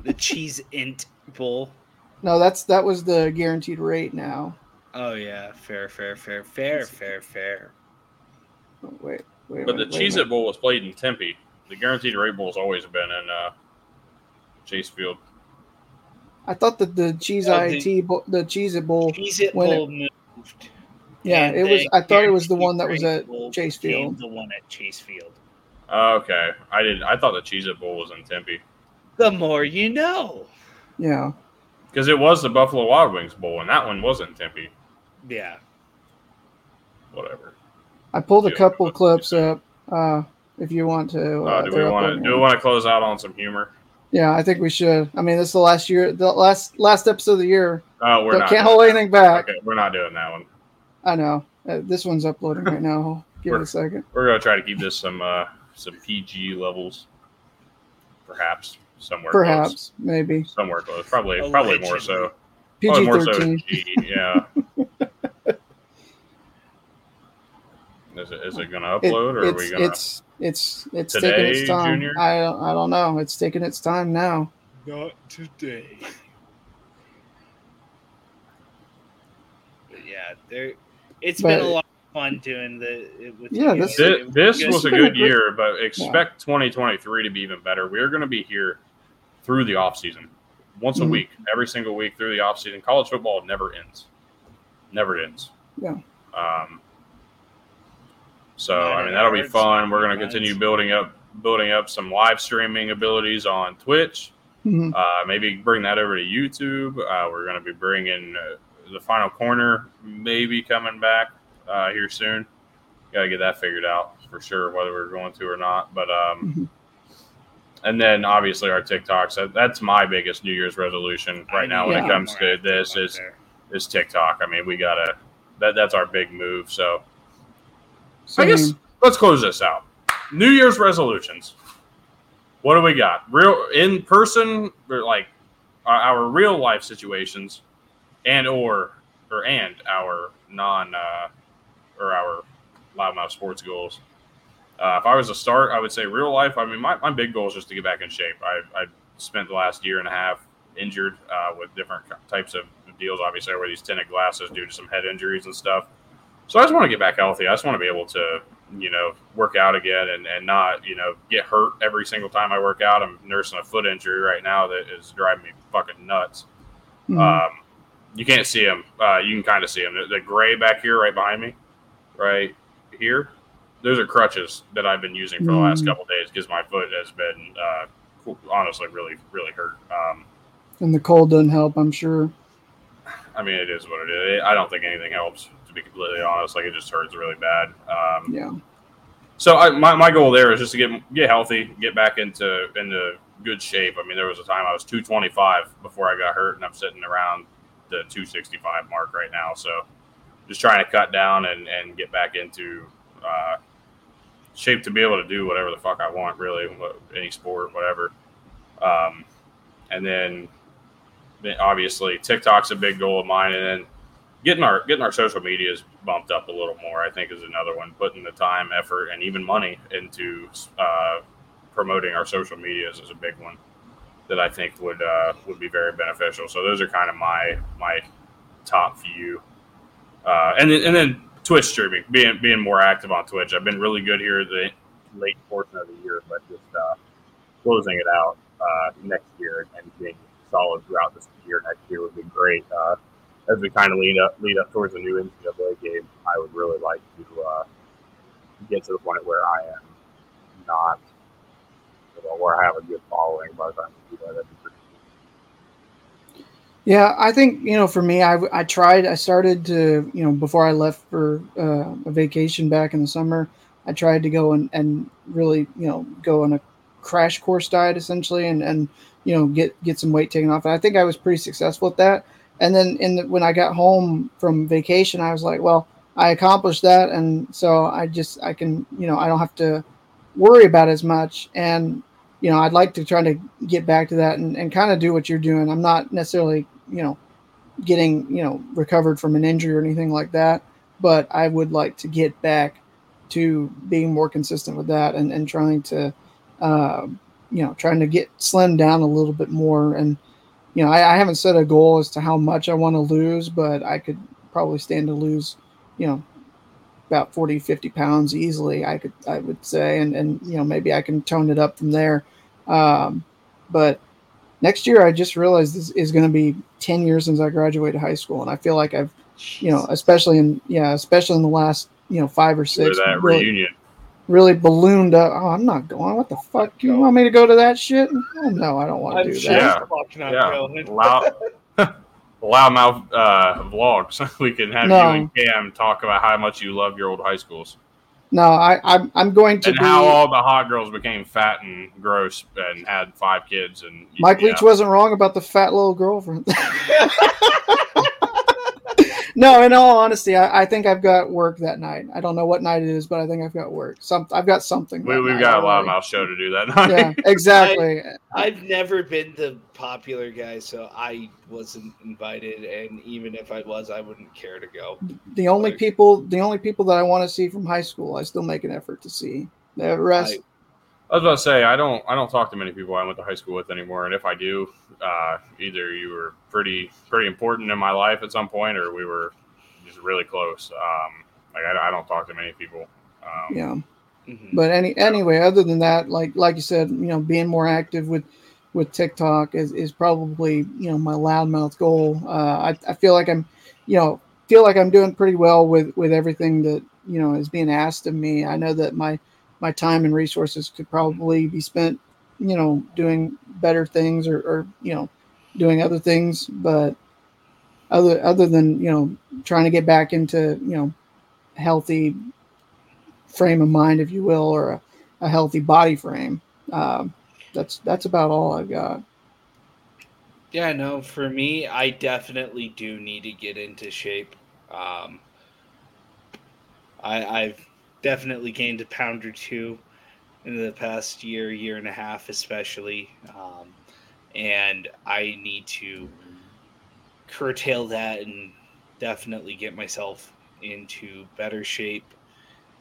The Cheez It Bowl. No, that's that was the guaranteed rate now. Oh yeah, fair, fair, fair, fair, fair, fair. Oh, wait, wait. But wait, the Cheez It Bowl was played in Tempe. The guaranteed rate bowl has always been in uh, Chase Field. I thought that the cheese oh, it the Cheez It Bowl, Cheez It Bowl it, moved. Yeah, it was. I thought it was the one that was at Chase Field. The one at Chase Field. okay, I did. I thought the Cheez It Bowl was in Tempe. The more you know. Yeah. Because it was the Buffalo Wild Wings Bowl, and that one wasn't Tempe. Yeah. Whatever. I pulled a couple clips up. Uh, if you want to. Uh, uh, do we want to? Do we want to close out on some humor? Yeah, I think we should. I mean, this is the last year, the last last episode of the year. Oh, we're not. Can't hold anything back. Okay, we're not doing that one. I know. Uh, this one's uploading right now. Give we're, it a second. We're gonna try to keep this some uh some PG levels, perhaps somewhere. Perhaps, close. maybe somewhere close. Probably, probably more so. PG thirteen. So yeah. Is it, is it going to upload, it, or are we going to? It's it's it's today, taking its time. Junior? I don't I don't know. It's taking its time now. Not today. But yeah, there. It's but, been a lot of fun doing the. With yeah, this, this, this was a good year, but expect yeah. 2023 to be even better. We're going to be here through the off season, once mm-hmm. a week, every single week through the off season. College football never ends. Never ends. Yeah. Um, so I mean that'll be fun. We're going to continue building up building up some live streaming abilities on Twitch. Mm-hmm. Uh, maybe bring that over to YouTube. Uh, we're going to be bringing uh, the final corner, maybe coming back uh, here soon. Got to get that figured out for sure, whether we're going to or not. But um, mm-hmm. And then obviously our TikToks. That, that's my biggest New Year's resolution right now when it comes to this is is TikTok. I mean, we gotta that that's our big move. So so I guess let's close this out. New Year's resolutions. What do we got? Real in person, or like our real life situations, and or or and our non uh, or our loudmouth sports goals. Uh, if I was a start, I would say real life. I mean, my, my big goal is just to get back in shape. I, I spent the last year and a half injured uh, with different types of deals. Obviously, I wear these tinted glasses due to some head injuries and stuff. So I just want to get back healthy. I just want to be able to, you know, work out again and, and not, you know, get hurt every single time I work out. I'm nursing a foot injury right now that is driving me fucking nuts. Mm-hmm. Um, you can't see them. Uh, you can kind of see them. The, the gray back here, right behind me, right here. Those are crutches that I've been using for the last mm. couple days because my foot has been uh, honestly really, really hurt. Um, and the cold doesn't help, I'm sure. I mean, it is what it is. I don't think anything helps to be completely honest. Like it just hurts really bad. Um, yeah. So I, my, my goal there is just to get get healthy, get back into into good shape. I mean, there was a time I was 225 before I got hurt, and I'm sitting around the 265 mark right now. So just trying to cut down and, and get back into uh, shape to be able to do whatever the fuck I want, really, any sport, whatever. Um, and then obviously TikTok's a big goal of mine, and then getting our getting our social medias bumped up a little more, I think, is another one. Putting the time, effort, and even money into uh, promoting our social medias is a big one that I think would uh, would be very beneficial. So those are kind of my my top few, uh, and then, and then Twitch streaming, being being more active on Twitch. I've been really good here the late portion of the year, but just uh, closing it out uh, next year and being solid throughout this year next year would be great. Uh, as we kind of lead up lead up towards the new NCAA game, I would really like to uh, get to the point where I am not, know, where I have a good following by the time we do that. Yeah, I think you know, for me, I, I tried. I started to you know before I left for uh, a vacation back in the summer. I tried to go and, and really you know go on a crash course diet essentially, and and you know get get some weight taken off. And I think I was pretty successful at that. And then in the, when I got home from vacation, I was like, well, I accomplished that, and so I just I can you know I don't have to worry about as much. And you know I'd like to try to get back to that and, and kind of do what you're doing. I'm not necessarily you know getting you know recovered from an injury or anything like that, but I would like to get back to being more consistent with that and, and trying to uh, you know trying to get slim down a little bit more. And you know I, I haven't set a goal as to how much I want to lose, but I could probably stand to lose you know about 40 50 pounds easily i could i would say. And and you know maybe i can tone it up from there. Um, but next year i just realized this is going to be 10 years since i graduated high school and i feel like i've you know especially in yeah especially in the last you know five or six that really, reunion. really ballooned up. Oh i'm not going. What the fuck? You want me to go to that shit? Oh no i don't want to do sure that Yeah. Yeah, loud, loudmouth uh, vlogs. we can have No. you and Cam talk about how much you love your old high schools no i i'm, I'm going to and be how all the hot girls became fat and gross and had five kids. And Mike yeah. Leach wasn't wrong about the fat little girlfriend. no, in all honesty, I, I think I've got work that night. I don't know what night it is, but I think I've got work. Some I've got something. We, we've night got a already. loudmouth show to do that night. Yeah, exactly. I've never been the popular guy, so I wasn't invited. And even if I was, I wouldn't care to go. the only like- people, the only people that I want to see from high school, I still make an effort to see. The rest, I was about to say I don't I don't talk to many people I went to high school with anymore, and if I do, uh, either you were pretty pretty important in my life at some point, or we were just really close. Um, like I, I don't talk to many people. Um, yeah. Mhm. But any anyway, other than that, like like you said, you know, being more active with with TikTok is, is probably you know my loudmouth goal. Uh, I I feel like I'm, you know, feel like I'm doing pretty well with with everything that you know is being asked of me. I know that my my time and resources could probably be spent, you know, doing better things or, or you know, doing other things. But other other than you know trying to get back into you know healthy frame of mind, if you will, or a, a healthy body frame. Um, that's that's about all I've got. Yeah, no, for me, I definitely do need to get into shape. Um, I, I've definitely gained a pound or two in the past year, year and a half, especially. Um, and I need to curtail that and definitely get myself into better shape.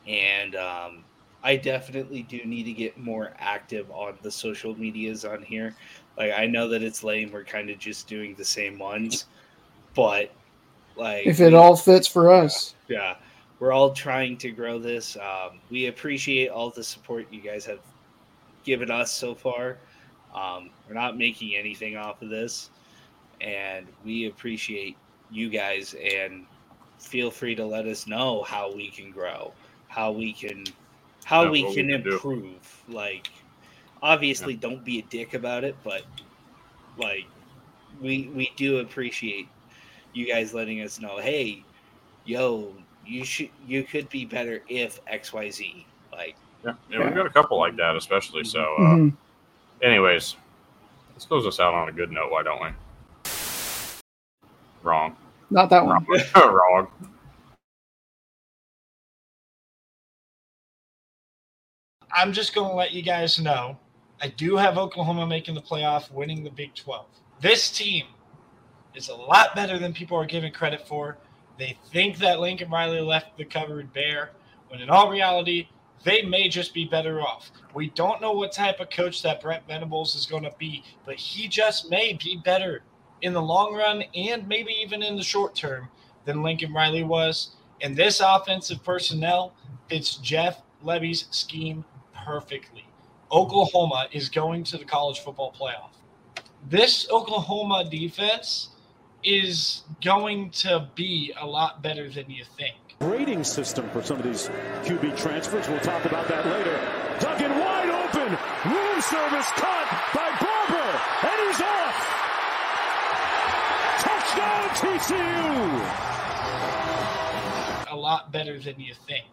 And um, I definitely do need to get more active on the social medias on here. Like I know that it's lame. We're kind of just doing the same ones, but like If it all fits for us, yeah, we're all trying to grow this. Um, we appreciate all the support you guys have given us so far. Um, we're not making anything off of this, and we appreciate you guys. And feel free to let us know how we can grow, how we can, how Yeah, we what we can can do. improve. Like, obviously, don't be a dick about it, but like, we we do appreciate you guys letting us know. Hey, yo, you should you could be better if XYZ. Like yeah, yeah, we've got a couple like that, especially. So, uh, Mhm. anyways, let's close this out on a good note. Why don't we? Wrong. not that one. Wrong. I'm just going to let you guys know I do have Oklahoma making the playoff, winning the Big 12. This team is a lot better than people are giving credit for. They think that Lincoln Riley left the cupboard bare, when in all reality, they may just be better off. We don't know what type of coach that Brent Venables is going to be, but he just may be better in the long run and maybe even in the short term than Lincoln Riley was. And this offensive personnel fits Jeff Lebby's scheme perfectly. Oklahoma is going to the college football playoff. This Oklahoma defense is going to be a lot better than you think. Rating system for some of these QB transfers. We'll talk about that later. Duggan wide open. Room service caught by Barber. And he's off. Touchdown TCU. A lot better than you think.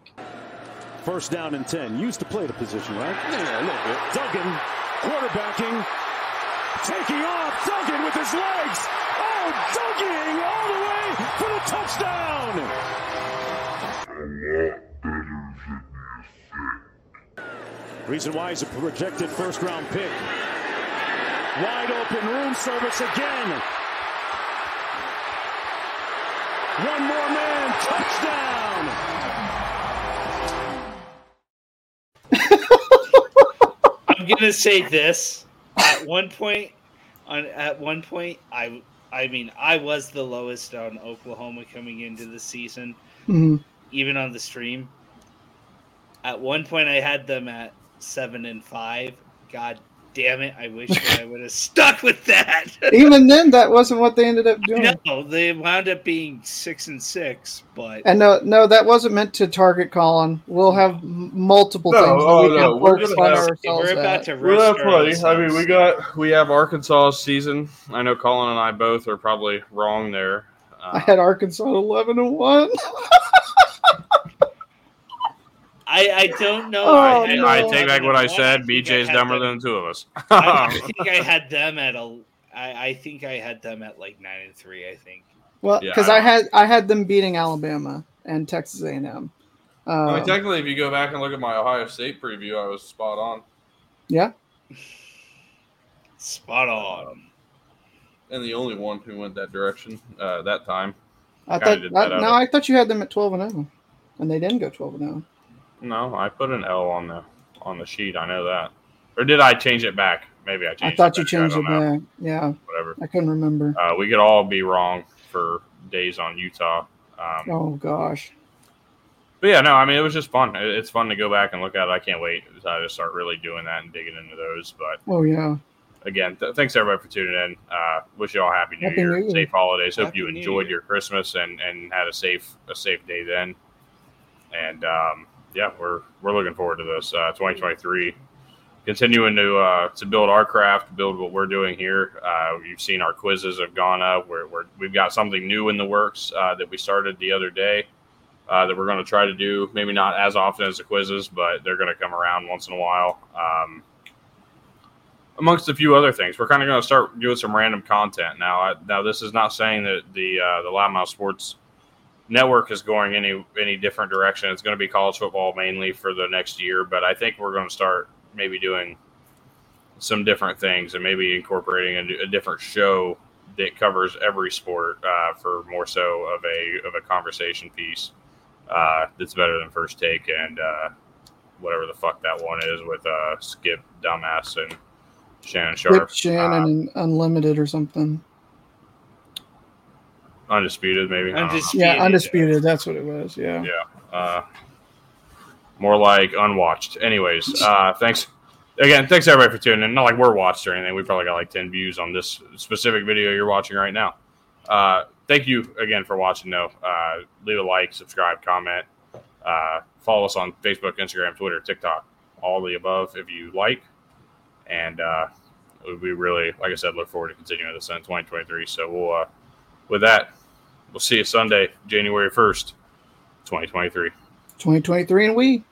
First down and 10. Used to play the position, right? Yeah, a little bit. Duggan quarterbacking, taking off, Duggan with his legs. Oh, Duggan all the way for the touchdown. Reason why he's a projected first round pick. Wide open room service again. One more man, touchdown. I'm gonna say this. At one point, on at one point, I I mean I was the lowest on Oklahoma coming into the season, Mhm. even on the stream. At one point, I had them at seven and five. God damn it! I wish I would have stuck with that. Even then, that wasn't what they ended up doing. no, they wound up being six and six, but And no, no, that wasn't meant to target Colin. We'll have multiple No, things that oh, we no, can we're gonna on have- ourselves we're about at. to We're not roast. I mean, we got we have Arkansas season. I know Colin and I both are probably wrong there. I Uh, had Arkansas eleven and one. I, I don't know. Oh, I, had no. I take back at what I said. think I BJ's dumber them- than the two of us. I, I think I had them at a. I, I think I had them at like nine and three. I think. Well, Yeah, because I I, had I had them beating Alabama and Texas A and M. I mean, technically, if you go back and look at my Ohio State preview, I was spot on. Yeah, Spot on. And the only one who went that direction uh, that time. I Kinda thought I, no, I thought you had them at twelve and zero, and they didn't go twelve and oh. zero. No, I put an L on the on the sheet. I know that. Or did I change it back? Maybe I changed. It. I thought you changed it know. back. Yeah, Whatever. I couldn't remember. Uh, we could all be wrong for days on Utah. Um, Oh gosh, But yeah, no, I mean it was just fun. It's fun to go back and look at it. I can't wait to start really doing that and digging into those. But oh yeah. again, th- thanks everybody for tuning in. Uh, wish you all happy New Happy Year, New Year. safe holidays. Hope you enjoyed your Christmas and and had a safe a safe day then. And um, yeah, we're we're looking forward to this uh, 2023. Continuing to uh, to build our craft, build what we're doing here. Uh, you've seen our quizzes have gone up. We're, we're we've got something new in the works uh, that we started the other day uh, that we're going to try to do. Maybe not as often as the quizzes, but they're going to come around once in a while. Um, amongst a few other things, we're kind of going to start doing some random content now. I, now, this is not saying that the uh, the Loudmouth Sports Network is going any any different direction. It's going to be college football mainly for the next year, but I think we're going to start maybe doing some different things and maybe incorporating a, a different show that covers every sport uh, for more so of a of a conversation piece uh, that's better than first take and uh, whatever the fuck that one is with uh, Skip Dumbass and Shannon Sharpe. Rip Shannon Uh, and Unlimited or something. Undisputed, maybe. I don't. Undisputed. Yeah, undisputed. That's what it was. Yeah. Yeah. Uh, more like unwatched. Anyways, uh, thanks again. Thanks everybody for tuning in. Not like we're watched or anything. We probably got like ten views on this specific video you're watching right now. Uh, thank you again for watching. Though, uh, leave a like, subscribe, comment, uh, follow us on Facebook, Instagram, Twitter, TikTok, all the above if you like. And uh, we really, like I said, look forward to continuing this in 2023. So we'll, uh, with that, we'll see you Sunday, January 1st, 2023. 2023 and we.